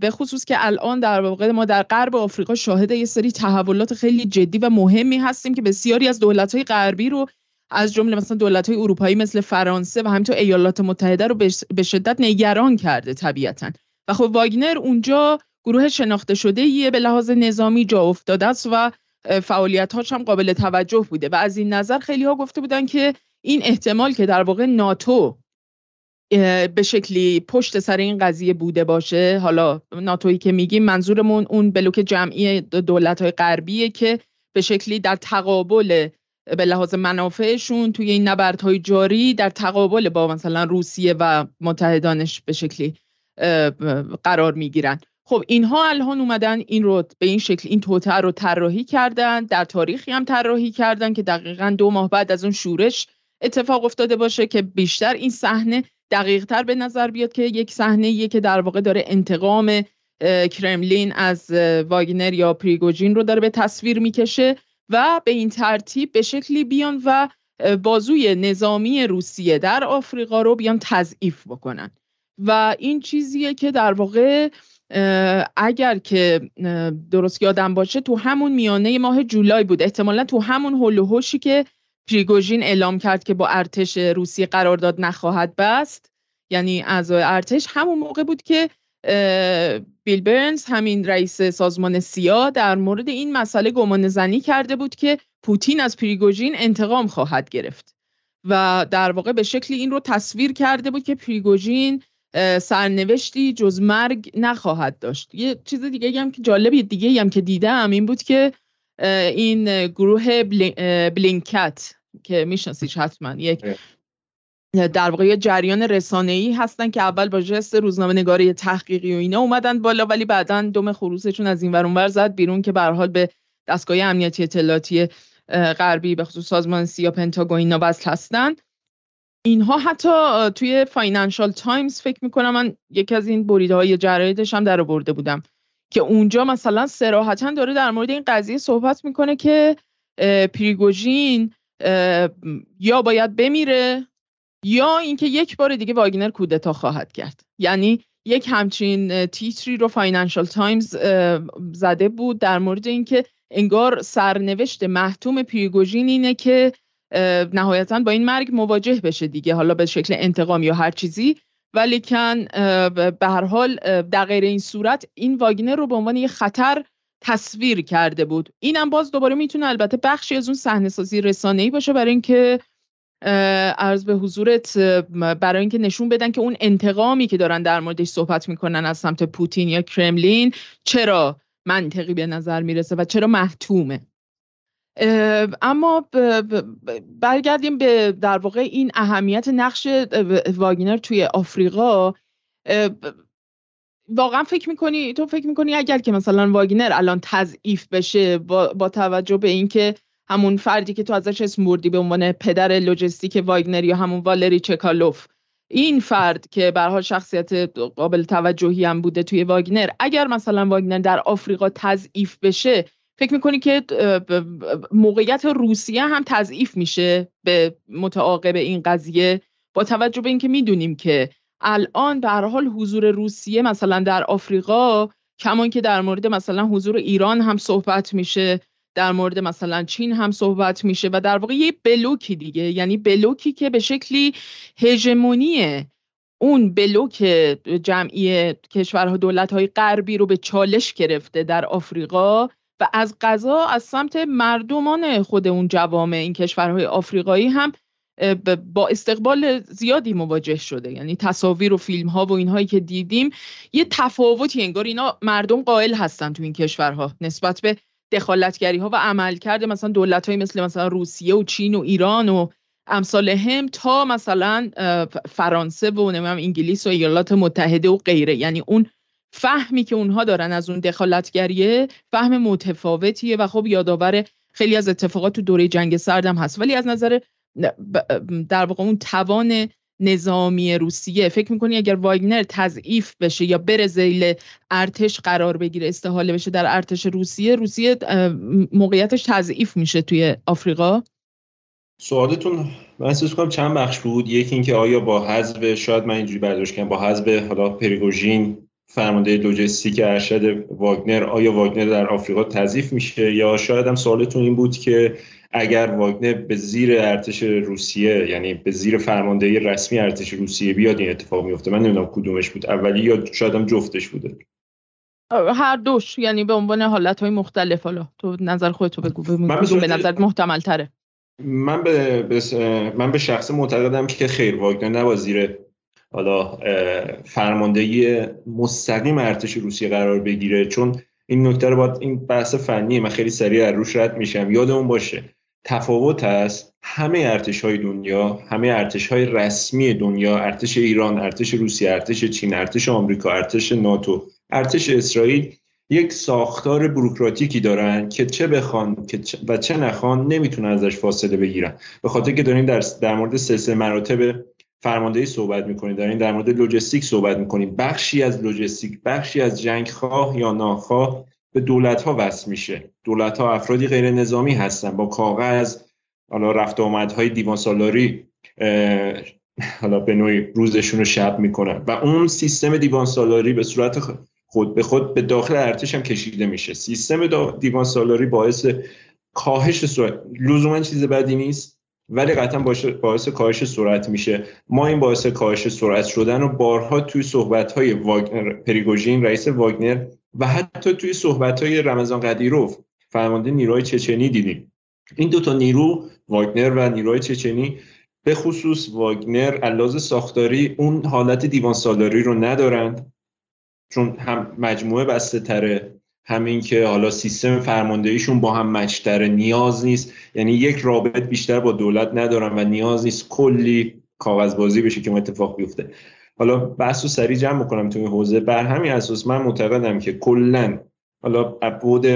Speaker 1: به خصوص که الان در واقع ما در غرب آفریقا شاهد یه سری تحولات خیلی جدی و مهمی هستیم که بسیاری از دولت‌های غربی رو از جمله مثلا دولت‌های اروپایی مثل فرانسه و همینطور ایالات متحده رو به شدت نگران کرده طبیعتا. و خب واگنر اونجا گروه شناخته شده یه به لحاظ نظامی جا افتاده است و فعالیت‌هاش هم قابل توجه بوده و از این نظر خیلی ها گفته بودن که این احتمال که در واقع ناتو به شکلی پشت سر این قضیه بوده باشه حالا ناتویی که میگیم منظورمون اون بلوک جمعی دولت های غربیه که به شکلی در تقابل به لحاظ منافعشون توی این نبردهای جاری در تقابل با مثلا روسیه و متحدانش به شکلی قرار می‌گیرن. خب اینها الان اومدن این رو به این شکل این توطعه رو طراحی کردن در تاریخی هم طراحی کردن که دقیقا دو ماه بعد از اون شورش اتفاق افتاده باشه که بیشتر این صحنه دقیق تر به نظر بیاد که یک صحنه که در واقع داره انتقام کرملین از واگنر یا پریگوژین رو داره به تصویر می‌کشه و به این ترتیب به شکلی بیان و بازوی نظامی روسیه در آفریقا رو بیان تضعیف بکنن. و این چیزیه که در واقع اگر که درست یادم باشه تو همون میانه ماه جولای بود. احتمالا تو همون هلوهوشی که پریگوژین اعلام کرد که با ارتش روسیه قرارداد نخواهد بست. یعنی اعضای ارتش همون موقع بود که بیل برنز همین رئیس سازمان سیا در مورد این مسئله گمان زنی کرده بود که پوتین از پریگوژین انتقام خواهد گرفت. و در واقع به شکلی این رو تصویر کرده بود که پریگوژین سرنوشتی جز مرگ نخواهد داشت. یه چیز دیگه هم که جالبی دیگه هم که دیدم این بود که این گروه بلینکت که میشناسیش حتما یک در واقع جریان رسانه ای هستن که اول با ژست روزنامه نگاری تحقیقی و اینا اومدن بالا ولی بعدا دم خروسشون از این ور زد بیرون که به هر حال به دستگاه امنیتی اطلاعاتی غربی به خصوص سازمان سیا پنتاگون اینا وصل هستن. اینها حتی توی فاینانشال تایمز فکر می‌کنم من یکی از این بریده های جرایدش هم در آورده بودم که اونجا مثلا صراحتا داره در مورد این قضیه صحبت می‌کنه که پریگوژین یا باید بمیره یا اینکه یک بار دیگه واگنر کودتا خواهد کرد. یعنی یک همچین تیتری رو فاینانشال تایمز زده بود در مورد اینکه انگار سرنوشت محتوم پریگوژین اینه که نهایتا با این مرگ مواجه بشه دیگه حالا به شکل انتقام یا هر چیزی. ولیکن به هر حال در غیر این صورت این واگنر رو به عنوان یه خطر تصویر کرده بود. اینم باز دوباره می‌تونه البته بخشی از اون صحنه سازی رسانه‌ای باشه برای اینکه عرض به حضورت برای اینکه نشون بدن که اون انتقامی که دارن در موردش صحبت می‌کنن از سمت پوتین یا کرملین چرا منطقی به نظر می‌رسه و چرا محتومه. اما برگردیم به در واقع این اهمیت نقش واگنر توی آفریقا. واقعا فکر می‌کنی تو فکر می‌کنی اگر که مثلا واگنر الان تضعیف بشه با, با توجه به اینکه همون فردی که تو ازش اسم بردی به عنوان پدر لوجستیک واگنر یا همون والری چکالوف این فرد که حال شخصیت قابل توجهی هم بوده توی واگنر اگر مثلا واگنر در آفریقا تضعیف بشه فکر می‌کنی که موقعیت روسیه هم تضعیف میشه به متعاقب این قضیه؟ با توجه به اینکه می‌دونیم که الان به حال حضور روسیه مثلا در آفریقا کمان که در مورد مثلا حضور ایران هم صحبت میشه در مورد مثلا چین هم صحبت میشه و در واقع یه بلوکی دیگه. یعنی بلوکی که به شکلی هژمونی اون بلوک جمعی کشورها دولت‌های غربی رو به چالش گرفته در آفریقا. و از غذا از سمت مردمان خود اون جوامع این کشورهای آفریقایی هم با استقبال زیادی مواجه شده. یعنی تصاویر و فیلم ها و اینهایی که دیدیم یه تفاوتی انگار اینا مردم قائل هستن تو این کشورها. نسبت به دخالتگری ها و عملکرد مثلا دولت های مثل مثلا روسیه و چین و ایران و امثال هم تا مثلا فرانسه و انگلیس و ایالات متحده و غیره. یعنی اون فهمی که اونها دارن از اون دخالتگریه فهم متفاوتیه و خب یادآور خیلی از اتفاقات تو دوره جنگ سردم هست. ولی از نظر در واقع اون توان نظامی روسیه فکر می‌کنی اگر واگنر تضعیف بشه یا بره زیل ارتش قرار بگیره استحاله بشه در ارتش روسیه روسیه موقعیتش تضعیف میشه توی آفریقا؟
Speaker 2: سوالتون من احساس کنم چند بخش بود. یکی اینکه آیا با حذف شاید من اینجوری برداشت کنم با حذف حالا پریگوژین فرمانده لوجستیک ارشد واگنر آیا واگنر در آفریقا تضیف میشه؟ یا شاید هم سوالتون این بود که اگر واگنر به زیر ارتش روسیه یعنی به زیر فرماندهی رسمی ارتش روسیه بیاد این اتفاق میفته؟ من نمی‌دونم کدومش بود. اولی یا شاید هم جفتش بوده؟
Speaker 1: هر دوش یعنی به عنوان حالت های مختلف. حالا تو نظر خودتو بگو به نظر محتمل تره
Speaker 2: من به, من به شخص معتقدم که خیر واگنر نباید زیر حالا فرماندهی مستقیم ارتش روسیه قرار بگیره. چون این نکته رو باید این بحث فنیه من خیلی سریع از روش رد میشم. یادمون باشه تفاوت هست. همه ارتش های دنیا همه ارتش های رسمی دنیا ارتش ایران ارتش روسیه ارتش چین ارتش آمریکا ارتش ناتو ارتش اسرائیل یک ساختار بروکراتیکی دارن که چه بخوان و چه نخوان نمی‌تونن ازش فاصله بگیرن. به خاطر که داریم در, در مورد سلسله مراتب فرماندهی صحبت می‌کنیم داریم در مورد لوجستیک صحبت می‌کنیم بخشی از لوجستیک بخشی از جنگ خواه یا ناخواه به دولت ها وصل میشه. دولت ها افرادی غیر نظامی هستن. با کاغذ حالا رفت آمدهای دیوان سالاری حالا به نوعی روزشون رو شب می‌کنن. و اون سیستم دیوان سالاری به صورت خود به خود به داخل ارتش هم کشیده میشه. سیستم دیوان سالاری باعث کاهش سرعت لزوما چیز بدی نیست. ولی قطعا باعث کاهش سرعت میشه. ما این باعث کاهش سرعت شدن و بارها توی صحبت های واگنر پریگوژین رئیس واگنر و حتی توی صحبت های رمضان قدیروف فرمانده نیروی چچنی دیدیم. این دوتا نیرو واگنر و نیروی چچنی به خصوص واگنر علاوه ساختاری اون حالت دیوان سالاری رو ندارند چون هم مجموعه بسته تره همین که حالا سیستم فرماندهیشون با هم مچتره نیاز نیست. یعنی یک رابط بیشتر با دولت ندارن و نیاز نیست کلی کاغذبازی بشه که اون اتفاق بیفته. حالا بحث و سریع جمع بکنم توی حوزه. بر همین اساس من معتقدم که کلا حالا ابعاد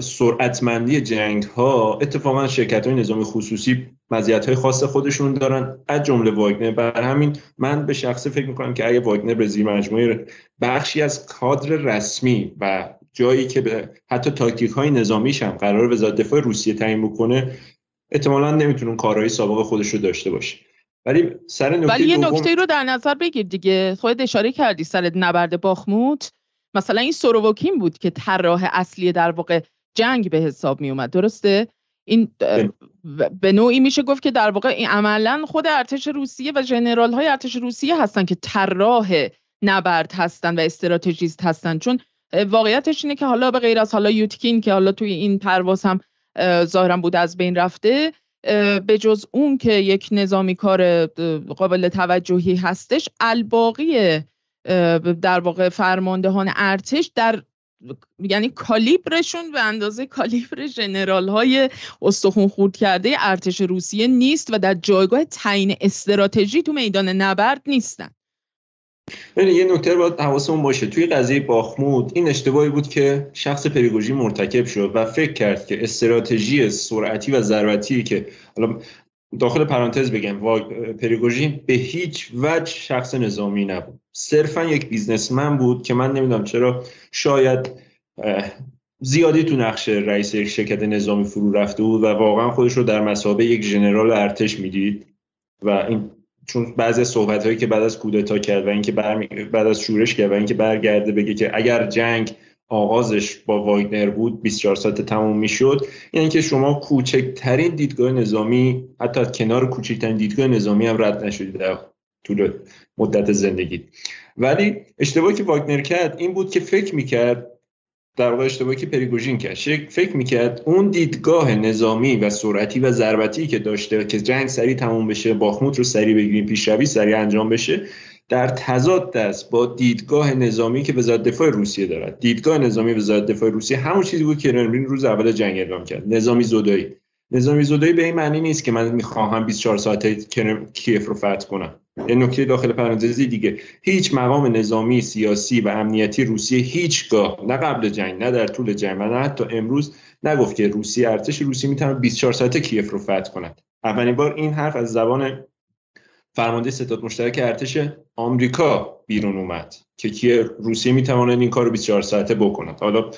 Speaker 2: سرعتمندی جنگ ها اتفاقا شرکت های نظامی خصوصی مزیت های خاص خودشون دارن. از جمله واگنر. بر همین من به شخصه فکر می‌کنم که اگه واگنر به زیر مجموعه بخشی از کادر رسمی و جایی که به حتی تاکتیک های نظامیش هم قرار وزارت دفاع روسیه تعیین بکنه احتمالا نمی‌تونه کارهای سابق خودش رو داشته باشه. ولی سر
Speaker 1: ولی یه نکته رو در نظر بگیر دیگه. خودت اشاره کردی سر نبرد باخموت. مثلا این سورووکین بود که طراح اصلی در واقع جنگ به حساب می اومد درسته؟ این به نوعی میشه گفت که در واقع این عملا خود ارتش روسیه و ژنرال های ارتش روسیه هستن که طراح نبرد هستن و استراتژیست هستن. چون واقعیتش اینه که حالا به غیر از حالا یوتکین که حالا توی این پرواز هم ظاهرا بود از بین رفته به جز اون که یک نظامی کار قابل توجهی هستش الباقی در واقع فرماندهان ارتش در یعنی کالیبرشون به اندازه کالیبر جنرال های استخون خورد کرده ارتش روسیه نیست و در جایگاه تعیین استراتژی تو میدان نبرد نیستن.
Speaker 2: یه نکته باید حواسمون باشه. توی قضیه باخمود این اشتباهی بود که شخص پریگوژی مرتکب شد و فکر کرد که استراتژی سرعتی و ضربتی که حالا داخل پرانتز بگم پریگوژین به هیچ وجه شخص نظامی نبود. صرفا یک بیزنسمن بود که من نمی‌دونم چرا شاید زیادی تو نقش رئیس یک شرکت نظامی فرو رفته بود و واقعا خودش رو در مسابقه یک ژنرال ارتش می‌دید و این چون بعضی صحبت هایی که بعد از کودتا کرد و اینکه بعد از شورش کرد و اینکه برگرده بگه که اگر جنگ آغازش با واگنر بود 24 ساعت تموم می‌شد یعنی که شما کوچکترین دیدگاه نظامی حتی کنار کوچکترین دیدگاه نظامی هم رد نشدید. طول مدت زندگی. ولی اشتباهی که واگنر کرد این بود که فکر می‌کرد در واقع اشتباهی که پریگوژین کرد. فکر می‌کرد اون دیدگاه نظامی و سرعتی و ضربتی که داشته که جنگ سریع تموم بشه باخموت رو سریع بگیریم پیشروی سریع انجام بشه در تضاد است با دیدگاه نظامی که وزارت دفاع روسیه دارد. دیدگاه نظامی وزارت دفاع روسیه همون چیزی بود که کرملین روز اول جنگ اعلام کرد. نظامی زدایی. نظامی زدایی به این معنی نیست که من می‌خواهم 24 ساعته کیف رو فتح کنم. یه نکته داخل پرانتزی دیگه. هیچ مقام نظامی سیاسی و امنیتی روسیه هیچگاه نه قبل جنگ نه در طول جنگ و نه حتی امروز نگفت که روسیه ارتش روسیه می‌تونه 24 ساعته کیف رو فتح کند. اولین بار این حرف از زبان فرمانده ستاد مشترک ارتش آمریکا بیرون اومد که کیه روسیه می‌تواند این کار رو 24 ساعته بکند حالا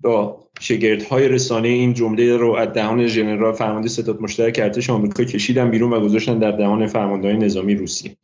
Speaker 2: با شگردهای رسانه این جمله رو از دهان ژنرال فرمانده ستاد مشترک ارتش آمریکا کشیدن بیرون و گذاشتن در دهان فرمانده نظامی روسیه.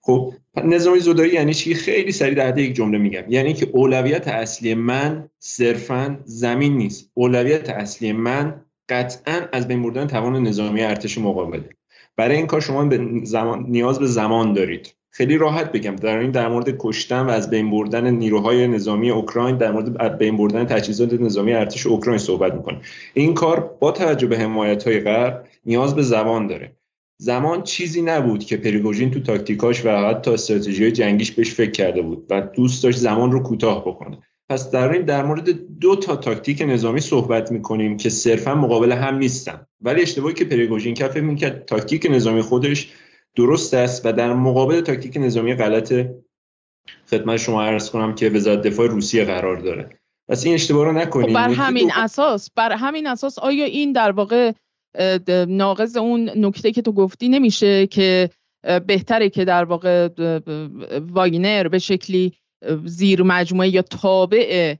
Speaker 2: خب نظامی زدایی یعنی چی؟ خیلی سریع در یک جمله میگم. یعنی که اولویت اصلی من صرفا زمین نیست. اولویت اصلی من قطعا از بین بردن توان نظامی ارتش مقابله برای این کار شما به زمان نیاز به زمان دارید. خیلی راحت بگم. در این در مورد کشتن و از بین بردن نیروهای نظامی اوکراین در مورد بین بردن تجهیزات نظامی ارتش اوکراین صحبت می‌کنه. این کار با توجه به حمایت های غرب نیاز به زمان داره. زمان چیزی نبود که پریگوژین تو تاکتیکاش و حتی استراتژی جنگیش بهش فکر کرده بود و دوست داشت زمان رو کوتاه بکنه. پس در این در مورد دو تا تاکتیک نظامی صحبت می‌کنیم که صرفا مقابل هم نیستن. ولی اشتباهی که پریگوژین کرد می‌کرد تاکتیک نظامی خودش درست است و در مقابل تاکتیک نظامی غلط خدمت شما عرض کنم که وزارت دفاع روسیه قرار داره. پس این اشتباه رو نکنیم
Speaker 1: خب بر همین اساس بر همین اساس آیا این در واقع ناقض اون نکته که تو گفتی نمیشه که بهتره که در واقع واگنر به شکلی زیر مجموعه یا تابع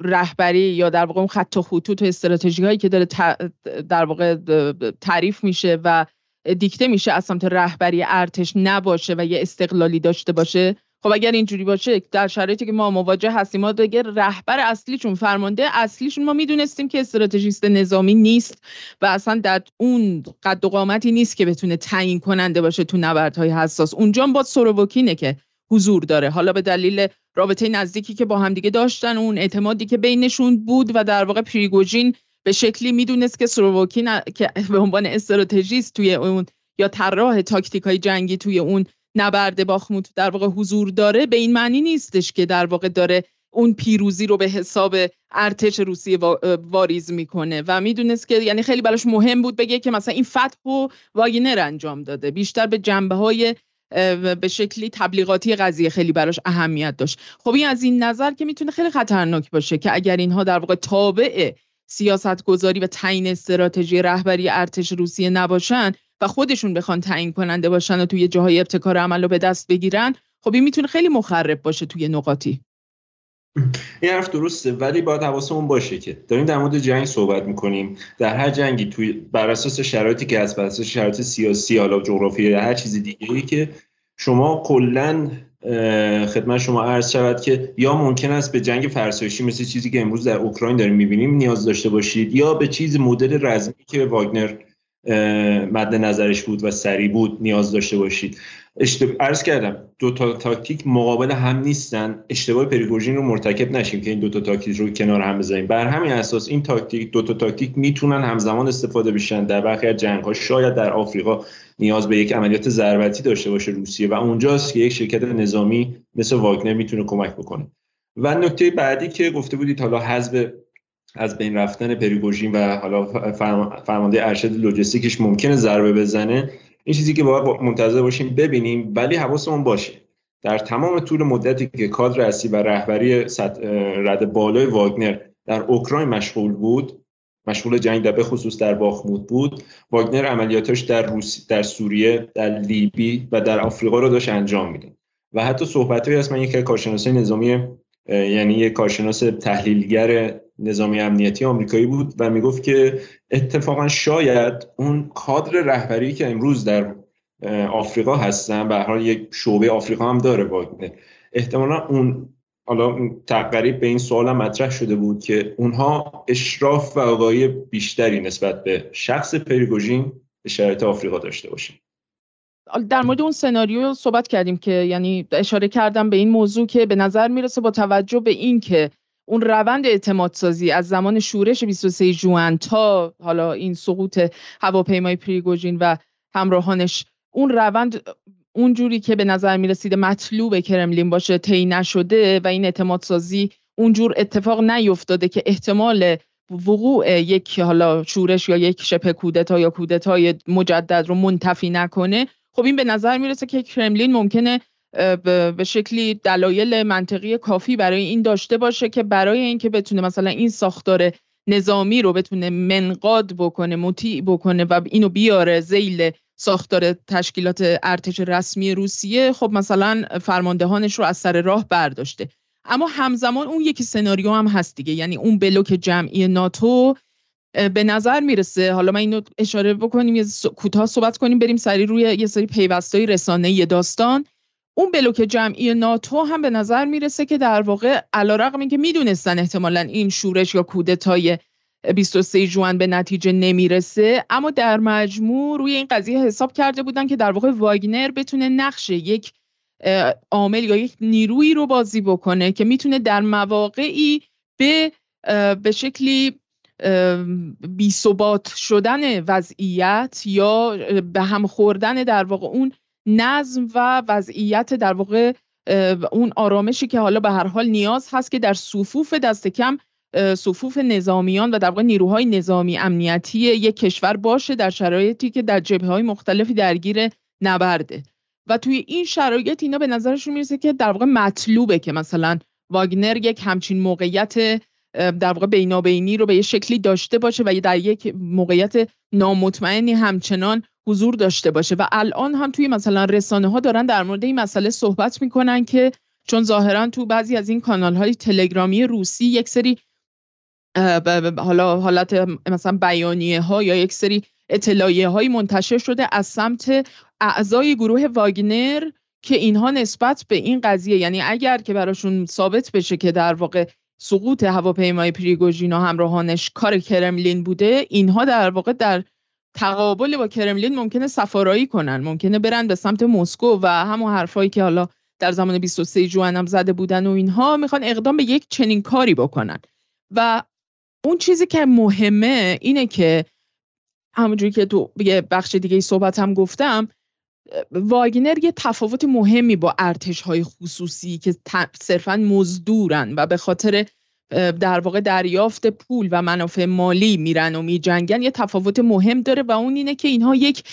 Speaker 1: رهبری یا در واقع اون خط و خطوط و استراتژی هایی که داره در واقع تعریف میشه و دیکته میشه از سمت رهبری ارتش نباشه و یه استقلالی داشته باشه. خب اگر اینجوری باشه در شرایطی که ما مواجه هستیم ما دیگه رهبر اصلیشون فرمانده اصلیشون ما می‌دونستیم که استراتژیست نظامی نیست و اصلا در اون قد و قامتی نیست که بتونه تعیین کننده باشه تو نبردهای حساس. اونجا با سورووکینه که حضور داره. حالا به دلیل رابطه نزدیکی که با همدیگه داشتن اون اعتمادی که بینشون بود و در واقع پریگوژین به شکلی می‌دونست که سرووکین که به عنوان استراتژیست توی اون یا طراح تاکتیک های جنگی توی اون نبرد باخموت در واقع حضور داره به این معنی نیستش که در واقع داره اون پیروزی رو به حساب ارتش روسیه واریز می‌کنه. و می‌دونست که یعنی خیلی براش مهم بود بگه که مثلا این فتح و واگنر انجام داده. بیشتر به جنبه های به شکلی تبلیغاتی قضیه خیلی براش اهمیت داشت. خب این از این نظر که می‌تونه خیلی خطرناک باشه که اگر اینها در واقع تابع سیاست گذاری و تعیین استراتژی رهبری ارتش روسیه نباشن و خودشون بخوان تعیین کننده باشن و توی جاهای ابتکار عمل رو به دست بگیرن خب این می‌تونه خیلی مخرب باشه توی نقاطی.
Speaker 2: این حرف درسته ولی باید حواسمون باشه که داریم در مورد جنگ صحبت می‌کنیم. در هر جنگی توی بر اساس شرایطی که از بر اساس شرایط سیاسی حالا جغرافی هر چیز دیگه ای که شما کلا خدمت شما عرض شود که یا ممکن است به جنگ فرسایشی مثل چیزی که امروز در اوکراین داریم می‌بینیم نیاز داشته باشید یا به چیز مدل رزمی که واگنر مد نظرش بود و سری بود نیاز داشته باشید. اشتب... عرض کردم دو تا تاکتیک مقابل هم نیستن. اشتباه پریگوژین رو مرتکب نشیم که این دو تا تاکتیک رو کنار هم بزنیم. بر همین اساس این تاکتیک دو تا تاکتیک می‌تونن همزمان استفاده بشن. در برخی از جنگ شاید در آفریقا نیاز به یک عملیات ضربتی داشته باشه روسیه و اونجاست که یک شرکت نظامی مثل واگنر می‌تونه کمک بکنه. و نکته بعدی که گفته بودید حالا حذف از بین رفتن پریگوژین و حالا فرمانده ارشد لوجستیکش ممکنه ضربه بزنه این چیزی که باید منتظر باشیم ببینیم ولی حواسمون باشه. در تمام طول مدتی که کادر اصلی و رهبری رد بالای واگنر در اوکراین مشغول بود مشغول جنگ در خصوص در باخمود بود واگنر عملیاتش در روسی در سوریه در لیبی و در آفریقا رو داشت انجام می‌داد. و حتی صحبتهایی هست من یک کارشناسای نظامی یعنی یک کارشناس تحلیلگر نظامی امنیتی آمریکایی بود و می‌گفت که اتفاقا شاید اون کادر رهبری که امروز در آفریقا هستن به حال یک شعبه آفریقا هم داره واگنر احتمالا اون حالا تقریب به این سوال مطرح شده بود که اونها اشراف و آگاهی بیشتری نسبت به شخص پریگوژین به شرایط آفریقا داشته باشه
Speaker 1: در مورد اون سناریو صحبت کردیم که یعنی اشاره کردم به این موضوع که به نظر می‌رسه با توجه به این که اون روند اعتماد سازی از زمان شورش 23 جوان تا حالا این سقوط هواپیمای پریگوژین و همراهانش اون روند اونجوری که به نظر می رسیده مطلوب کرملین باشه طی نشده و این اعتماد سازی اونجور اتفاق نیفتاده که احتمال وقوع یک حالا شورش یا یک شبه کودتا یا کودتای مجدد رو منتفی نکنه. خب این به نظر می‌رسه که کرملین ممکنه به شکلی دلایل منطقی کافی برای این داشته باشه که برای اینکه بتونه مثلا این ساختار نظامی رو بتونه منقاد بکنه مطیع بکنه و اینو بیاره زیل ساختار تشکیلات ارتش رسمی روسیه خب مثلا فرماندهانش رو از سر راه برداشته. اما همزمان اون یکی سناریو هم هست دیگه یعنی اون بلوک جمعی ناتو به نظر می‌رسه حالا من اینو اشاره بکنیم یه کوتاه صحبت کنیم بریم سری روی یه سری پیوستای رسانه داستان. اون بلوک جمعی ناتو هم به نظر می‌رسه که در واقع علیرغم اینکه می‌دونستن احتمالا این شورش یا کودتای 23 جوان به نتیجه نمی‌رسه اما در مجموع روی این قضیه حساب کرده بودن که در واقع واگنر بتونه نقش یک عامل یا یک نیرویی رو بازی بکنه که می‌تونه در مواقعی به به شکلی بیثبات شدن وضعیت یا به هم خوردن در واقع اون نظم و وضعیت در واقع اون آرامشی که حالا به هر حال نیاز هست که در صفوف دست کم صفوف نظامیان و در واقع نیروهای نظامی امنیتی یک کشور باشه در شرایطی که در جبهه های مختلفی درگیر نبرده. و توی این شرایط اینا به نظرشون می‌رسه که در واقع مطلوبه که مثلا واگنر یک همچین موقعیت در واقع بینابینی رو به یه شکلی داشته باشه و در یک موقعیت نامطمئنی همچنان حضور داشته باشه و الان هم توی مثلا رسانه ها دارن در مورد این مسئله صحبت می‌کنن که چون ظاهرا تو بعضی از این کانال های تلگرامی روسی یک سری حالا حالت مثلا بیانیه ها یا یک سری اطلاعیه های منتشر شده از سمت اعضای گروه واگنر که اینها نسبت به این قضیه یعنی اگر که براشون ثابت بشه که در واقع سقوط هواپیمای پریگوژین و همراهانش کار کرملین بوده اینها در واقع در تقابل با کرملین ممکنه سفارایی کنن. ممکنه برن به سمت مسکو و همون حرفایی که حالا در زمان 23 جوان هم زده بودن و اینها می‌خوان اقدام به یک چنین کاری بکنن. و اون چیزی که مهمه اینه که همونجوری که تو یه بخش دیگه صحبت هم گفتم واگنر یه تفاوت مهمی با ارتش های خصوصی که صرفا مزدورن و به خاطر در واقع دریافت پول و منافع مالی میرن و میجنگن یه تفاوت مهم داره و اون اینه که اینها یک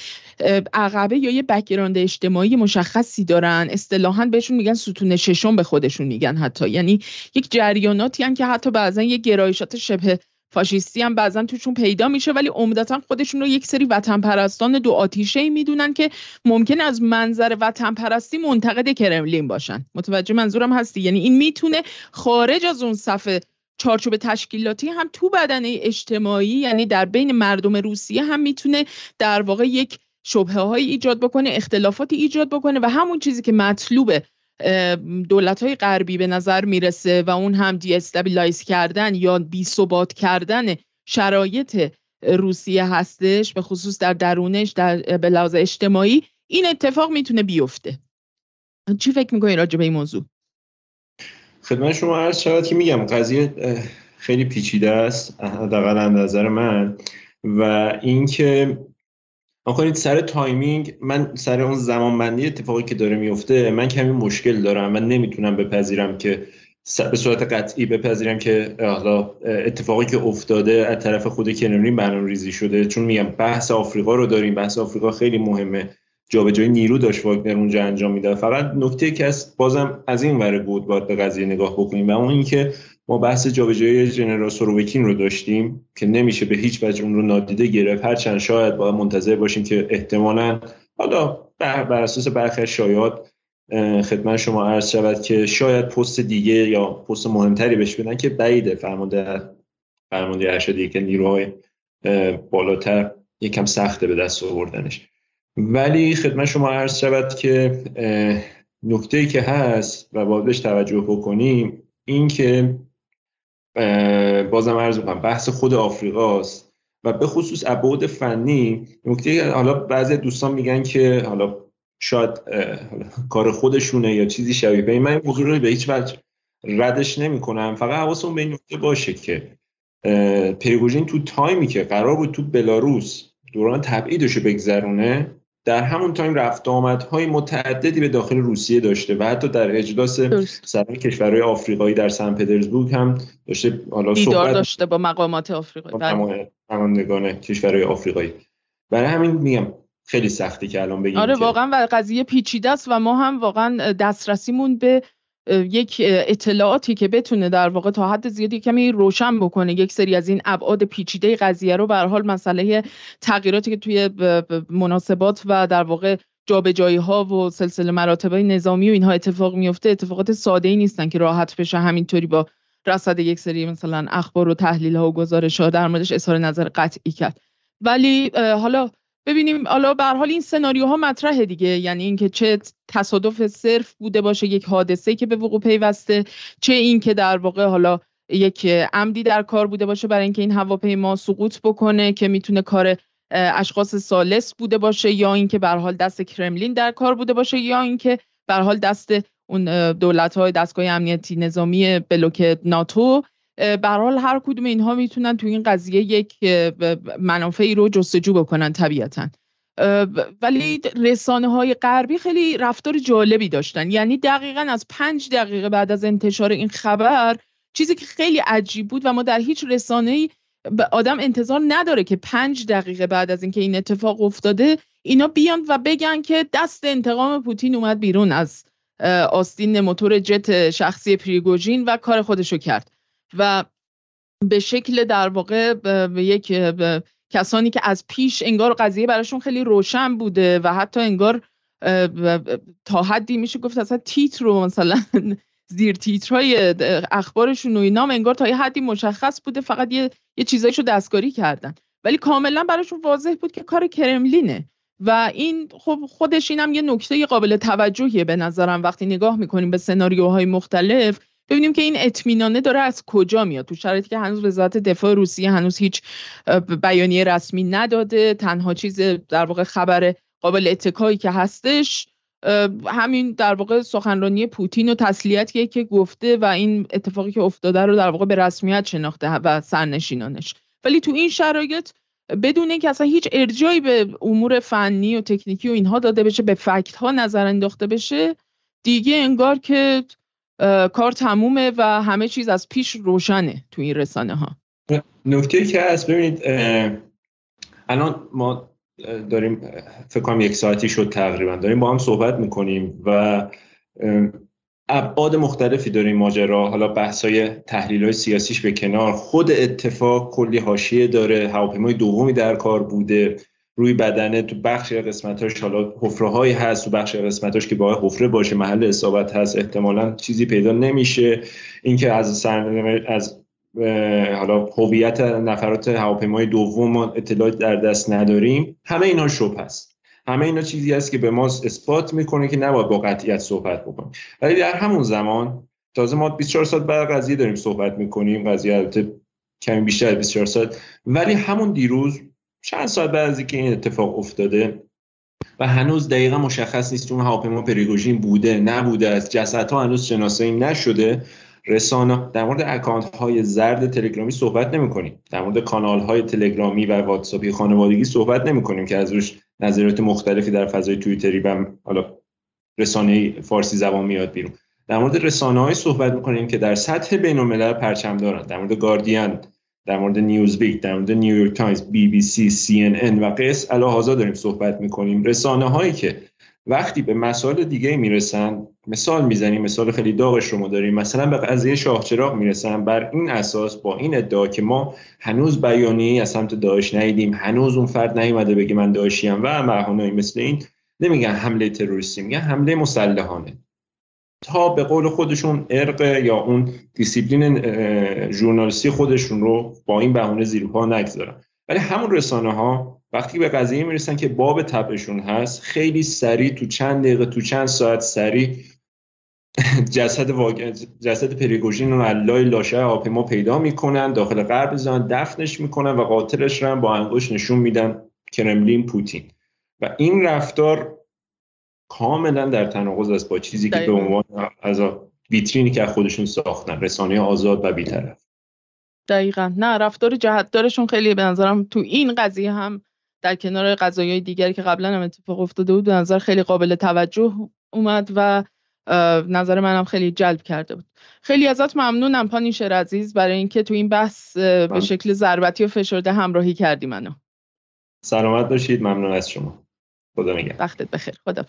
Speaker 1: عقبه یا یه background اجتماعی مشخصی دارن. اصطلاحا بهشون میگن ستون ششم به خودشون میگن حتی. یعنی یک جریاناتی هم که حتی بعضا یه گرایشات شبه فاشیستی هم بعضا توشون پیدا میشه ولی عمدتا خودشون رو یک سری وطن پرستان دو آتیشه ای می‌دونن که ممکن از منظر وطن پرستی منتقد کرملین باشن. متوجه منظورم هستی؟ یعنی این می‌تونه خارج از اون صفحه چارچوب تشکیلاتی هم تو بدنه اجتماعی یعنی در بین مردم روسیه هم می‌تونه در واقع یک شبهه های ایجاد بکنه اختلافاتی ایجاد بکنه و همون چیزی که مطلوبه دولت های غربی به نظر می‌رسه و اون هم دی کردن یا بی ثبات کردن شرایط روسیه هستش به خصوص در درونش در بعد اجتماعی این اتفاق می‌تونه بیفته. چی فکر می‌کنی راجع به این موضوع؟
Speaker 2: خدمت شما عرض شود که میگم قضیه خیلی پیچیده است حداقل نظر من و اینکه آخرین سر timing من سر اون زمانبندی اتفاقی که داره میفته من کمی مشکل دارم من نمی‌تونم بپذیرم که به صورت قطعی بپذیرم که حالا اتفاقی که افتاده از طرف خود کرملین برنامه ریزی شده. چون میگم بحث آفریقا رو داریم بحث آفریقا خیلی مهمه. جابجایی نیرو داشت واگنر اونجا انجام می‌داد. فقط نکته که است بازم از این ور بود باید به قضیه نگاه بکنیم و اون اینکه ما بحث جابجایی جنرال سوروکین رو داشتیم که نمیشه به هیچ وجه اون رو نادیده گرفت. هرچند شاید باید منتظر باشیم که احتمالا حالا بر اساس برخی شایعات خدمت شما عرض شود که شاید پست دیگه یا پست مهمتری بهش بدن که بعیده. فرمانده فرمانده ارشدی که نیروهای بالاتر یکم سخته به دست آوردنش. ولی خدمت شما عرض شود که نکته که هست و باید توجه بکنیم این که بازم عرض می‌کنم بحث خود آفریقاست. و به خصوص ابعاد فنی نکته حالا بعضی دوستان میگن که حالا شاید کار خودشونه یا چیزی شبیه به من این موضوع رو به هیچ وجه ردش نمی‌کنم. فقط حواسمون به این نکته باشه که پریگوژین تو time ی که قرار بود تو بلاروس دوران تبعیدش رو بگذرونه در همون time رفت آمدهای متعددی به داخل روسیه داشته و حتی در اجلاس سران کشورهای آفریقایی در سن پترزبورگ هم داشته
Speaker 1: حالا صحبت داشته با مقامات آفریقایی.
Speaker 2: بله. کشورهای آفریقایی. برای همین میگم خیلی سخته که الان بگیم
Speaker 1: آره واقعا و قضیه پیچیده است و ما هم واقعا دسترسیمون به یک اطلاعاتی که بتونه در واقع تا حد زیادی کمی روشن بکنه یک سری از این ابعاد پیچیده قضیه رو به حال مسئله تغییراتی که توی مناسبات و در واقع جابجایی ها و سلسله مراتب نظامی و اینها اتفاق میفته اتفاقات ساده ای نیستن که راحت بشه همینطوری با رصد یک سری مثلا اخبار و تحلیل ها و گزارش ها در موردش اظهار نظر قطعی کرد. ولی حالا ببینیم حالا به حال این سناریوها مطرحه دیگه. یعنی اینکه چه تصادف صرف بوده باشه یک حادثه که به وقوع پیوسته چه اینکه در واقع حالا یک عمدی در کار بوده باشه برای اینکه این هواپیما سقوط بکنه که می‌تونه کار اشخاص سالس بوده باشه یا اینکه به حال دست کرملین در کار بوده باشه یا اینکه به حال دست اون دولت های دستگاه امنیتی نظامی بلوک ناتو. به حال هر کدوم اینها می‌تونن تو این قضیه یک منافعی رو جستجو بکنن طبیعتا. ولی رسانه های غربی خیلی رفتار جالبی داشتن. یعنی دقیقا از پنج دقیقه بعد از انتشار این خبر چیزی که خیلی عجیب بود و ما در هیچ رسانه ای آدم انتظار نداره که پنج دقیقه بعد از اینکه این اتفاق افتاده اینا بیان و بگن که دست انتقام پوتین اومد بیرون از آستین موتور جت شخصی پریگوژین و کار خودشو کرد. و به شکل در واقع به یک کسانی که از پیش انگار قضیه براشون خیلی روشن بوده و حتی انگار تا حدی میشه گفت اصلا تیتر رو مثلا زیر تیترهای اخبارشون و اینا انگار تا یه حدی مشخص بوده فقط یه, یه چیزایشو دستکاری کردن. ولی کاملا براشون واضح بود که کار کرملینه و این خب خودش اینم یه نکته قابل توجهیه به نظرم وقتی نگاه می‌کنیم به سناریوهای مختلف. ببینیم که این اطمینانه داره از کجا میاد. تو شرایطی که هنوز وزارت دفاع روسیه هنوز هیچ بیانیه رسمی نداده تنها چیز در واقع خبر قابل اتکایی که هستش همین در واقع سخنرانی پوتین و تسلیتیه که گفته و این اتفاقی که افتاده رو در واقع به رسمیت شناخته و سرنشینانش. ولی تو این شرایط بدون اینکه اصلا هیچ ارجایی به امور فنی و تکنیکی و اینها داده بشه به فکت ها نظر انداخته بشه دیگه انگار که کار تمومه و همه چیز از پیش روشنه تو این رسانه ها
Speaker 2: نکته که هست ببینید الان ما داریم فکر کنم یک ساعتی شد تقریبا داریم با هم صحبت می‌کنیم و ابعاد مختلفی داریم ماجرا. حالا بحثای تحلیل های سیاسیش به کنار. خود اتفاق کلی حاشیه داره هواپیمای دومی در کار بوده. روی بدنه تو بخش قسمتاش حالا حفره هایی هست تو بخش قسمتاش که باید حفره باشه محل اصابت هست احتمالا چیزی پیدا نمیشه. اینکه از از حالا هویت نفرات هواپیمای دوم ما اطلاعات در دست نداریم. همه اینا شبه هست. همه اینا چیزی است که به ما اثبات می‌کنه که نباید با قطعیت صحبت بکنیم. ولی در همون زمان تازه ما 24 ساعت بعد قضیه داریم صحبت می‌کنیم قضیه البته کمی بیشتر 24 ساعت. ولی همون دیروز چند ساعت بعد از اینکه این اتفاق افتاده و هنوز دقیقا مشخص نیست اون هواپیما پریگوژین بوده نبوده از جسدها هنوز شناسایی نشده رسانه در مورد اکانت های زرد تلگرامی صحبت نمی کنیم در مورد کانال های تلگرامی و واتساپی خانوادگی صحبت نمی کنیم که از روش نظریات مختلفی در فضای توییتری و حالا رسانه فارسی زبان میاد بیرون. در مورد رسانه های صحبت می‌کنیم که در سطح بین الملل پرچم دارن در مورد گاردین در مورد نیوزویک در مورد نیویورک تایمز بی بی سی سی ان ان و قس علی هذا داریم صحبت می‌کنیم. رسانه هایی که وقتی به مسائل دیگه می‌رسن مثال می‌زنیم مثال خیلی داغش رو ما داریم مثلا به قضیه شاه می‌رسن بر این اساس با این ادعا که ما هنوز بیانیه از سمت داعش ندیدیم هنوز اون فرد نیومده بگه من داعشیم و مهانایی مثل این نمیگن حمله تروریستی میگن حمله مسلحانه. تا به قول خودشون عرق یا اون دیسیپلین ژورنالیستی خودشون رو با این بهونه زیر پا نگذارن. ولی همون رسانه ها وقتی به قضیه می‌رسن که باب طبعشون هست خیلی سریع تو چند دقیقه تو چند ساعت سریع جسد واگ... جسد پریگوژین رو علای لاشه هواپیما پیدا می‌کنن داخل غرب زان دفنش می‌کنن و قاتلش رو با انگشت نشون میدن کرملین پوتین. و این رفتار کاملا در تناقض است با چیزی که به عنوان از ویترینی که خودشون ساختن رسانه آزاد و بیطرف.
Speaker 1: دقیقا. نه رفتار جهتدارشون خیلی به نظرم تو این قضیه هم در کنار قضایای دیگری که قبلا هم اتفاق افتاده بود به نظر خیلی قابل توجه اومد و نظر منم خیلی جلب کرده بود. خیلی ازت ممنونم پانیشر عزیز برای اینکه تو این بحث به شکل ضربتی و فشرده همراهی کردی منو.
Speaker 2: سلامت باشید. ممنون از شما. خدا نگهدار.
Speaker 1: وقتت بخیر. خدا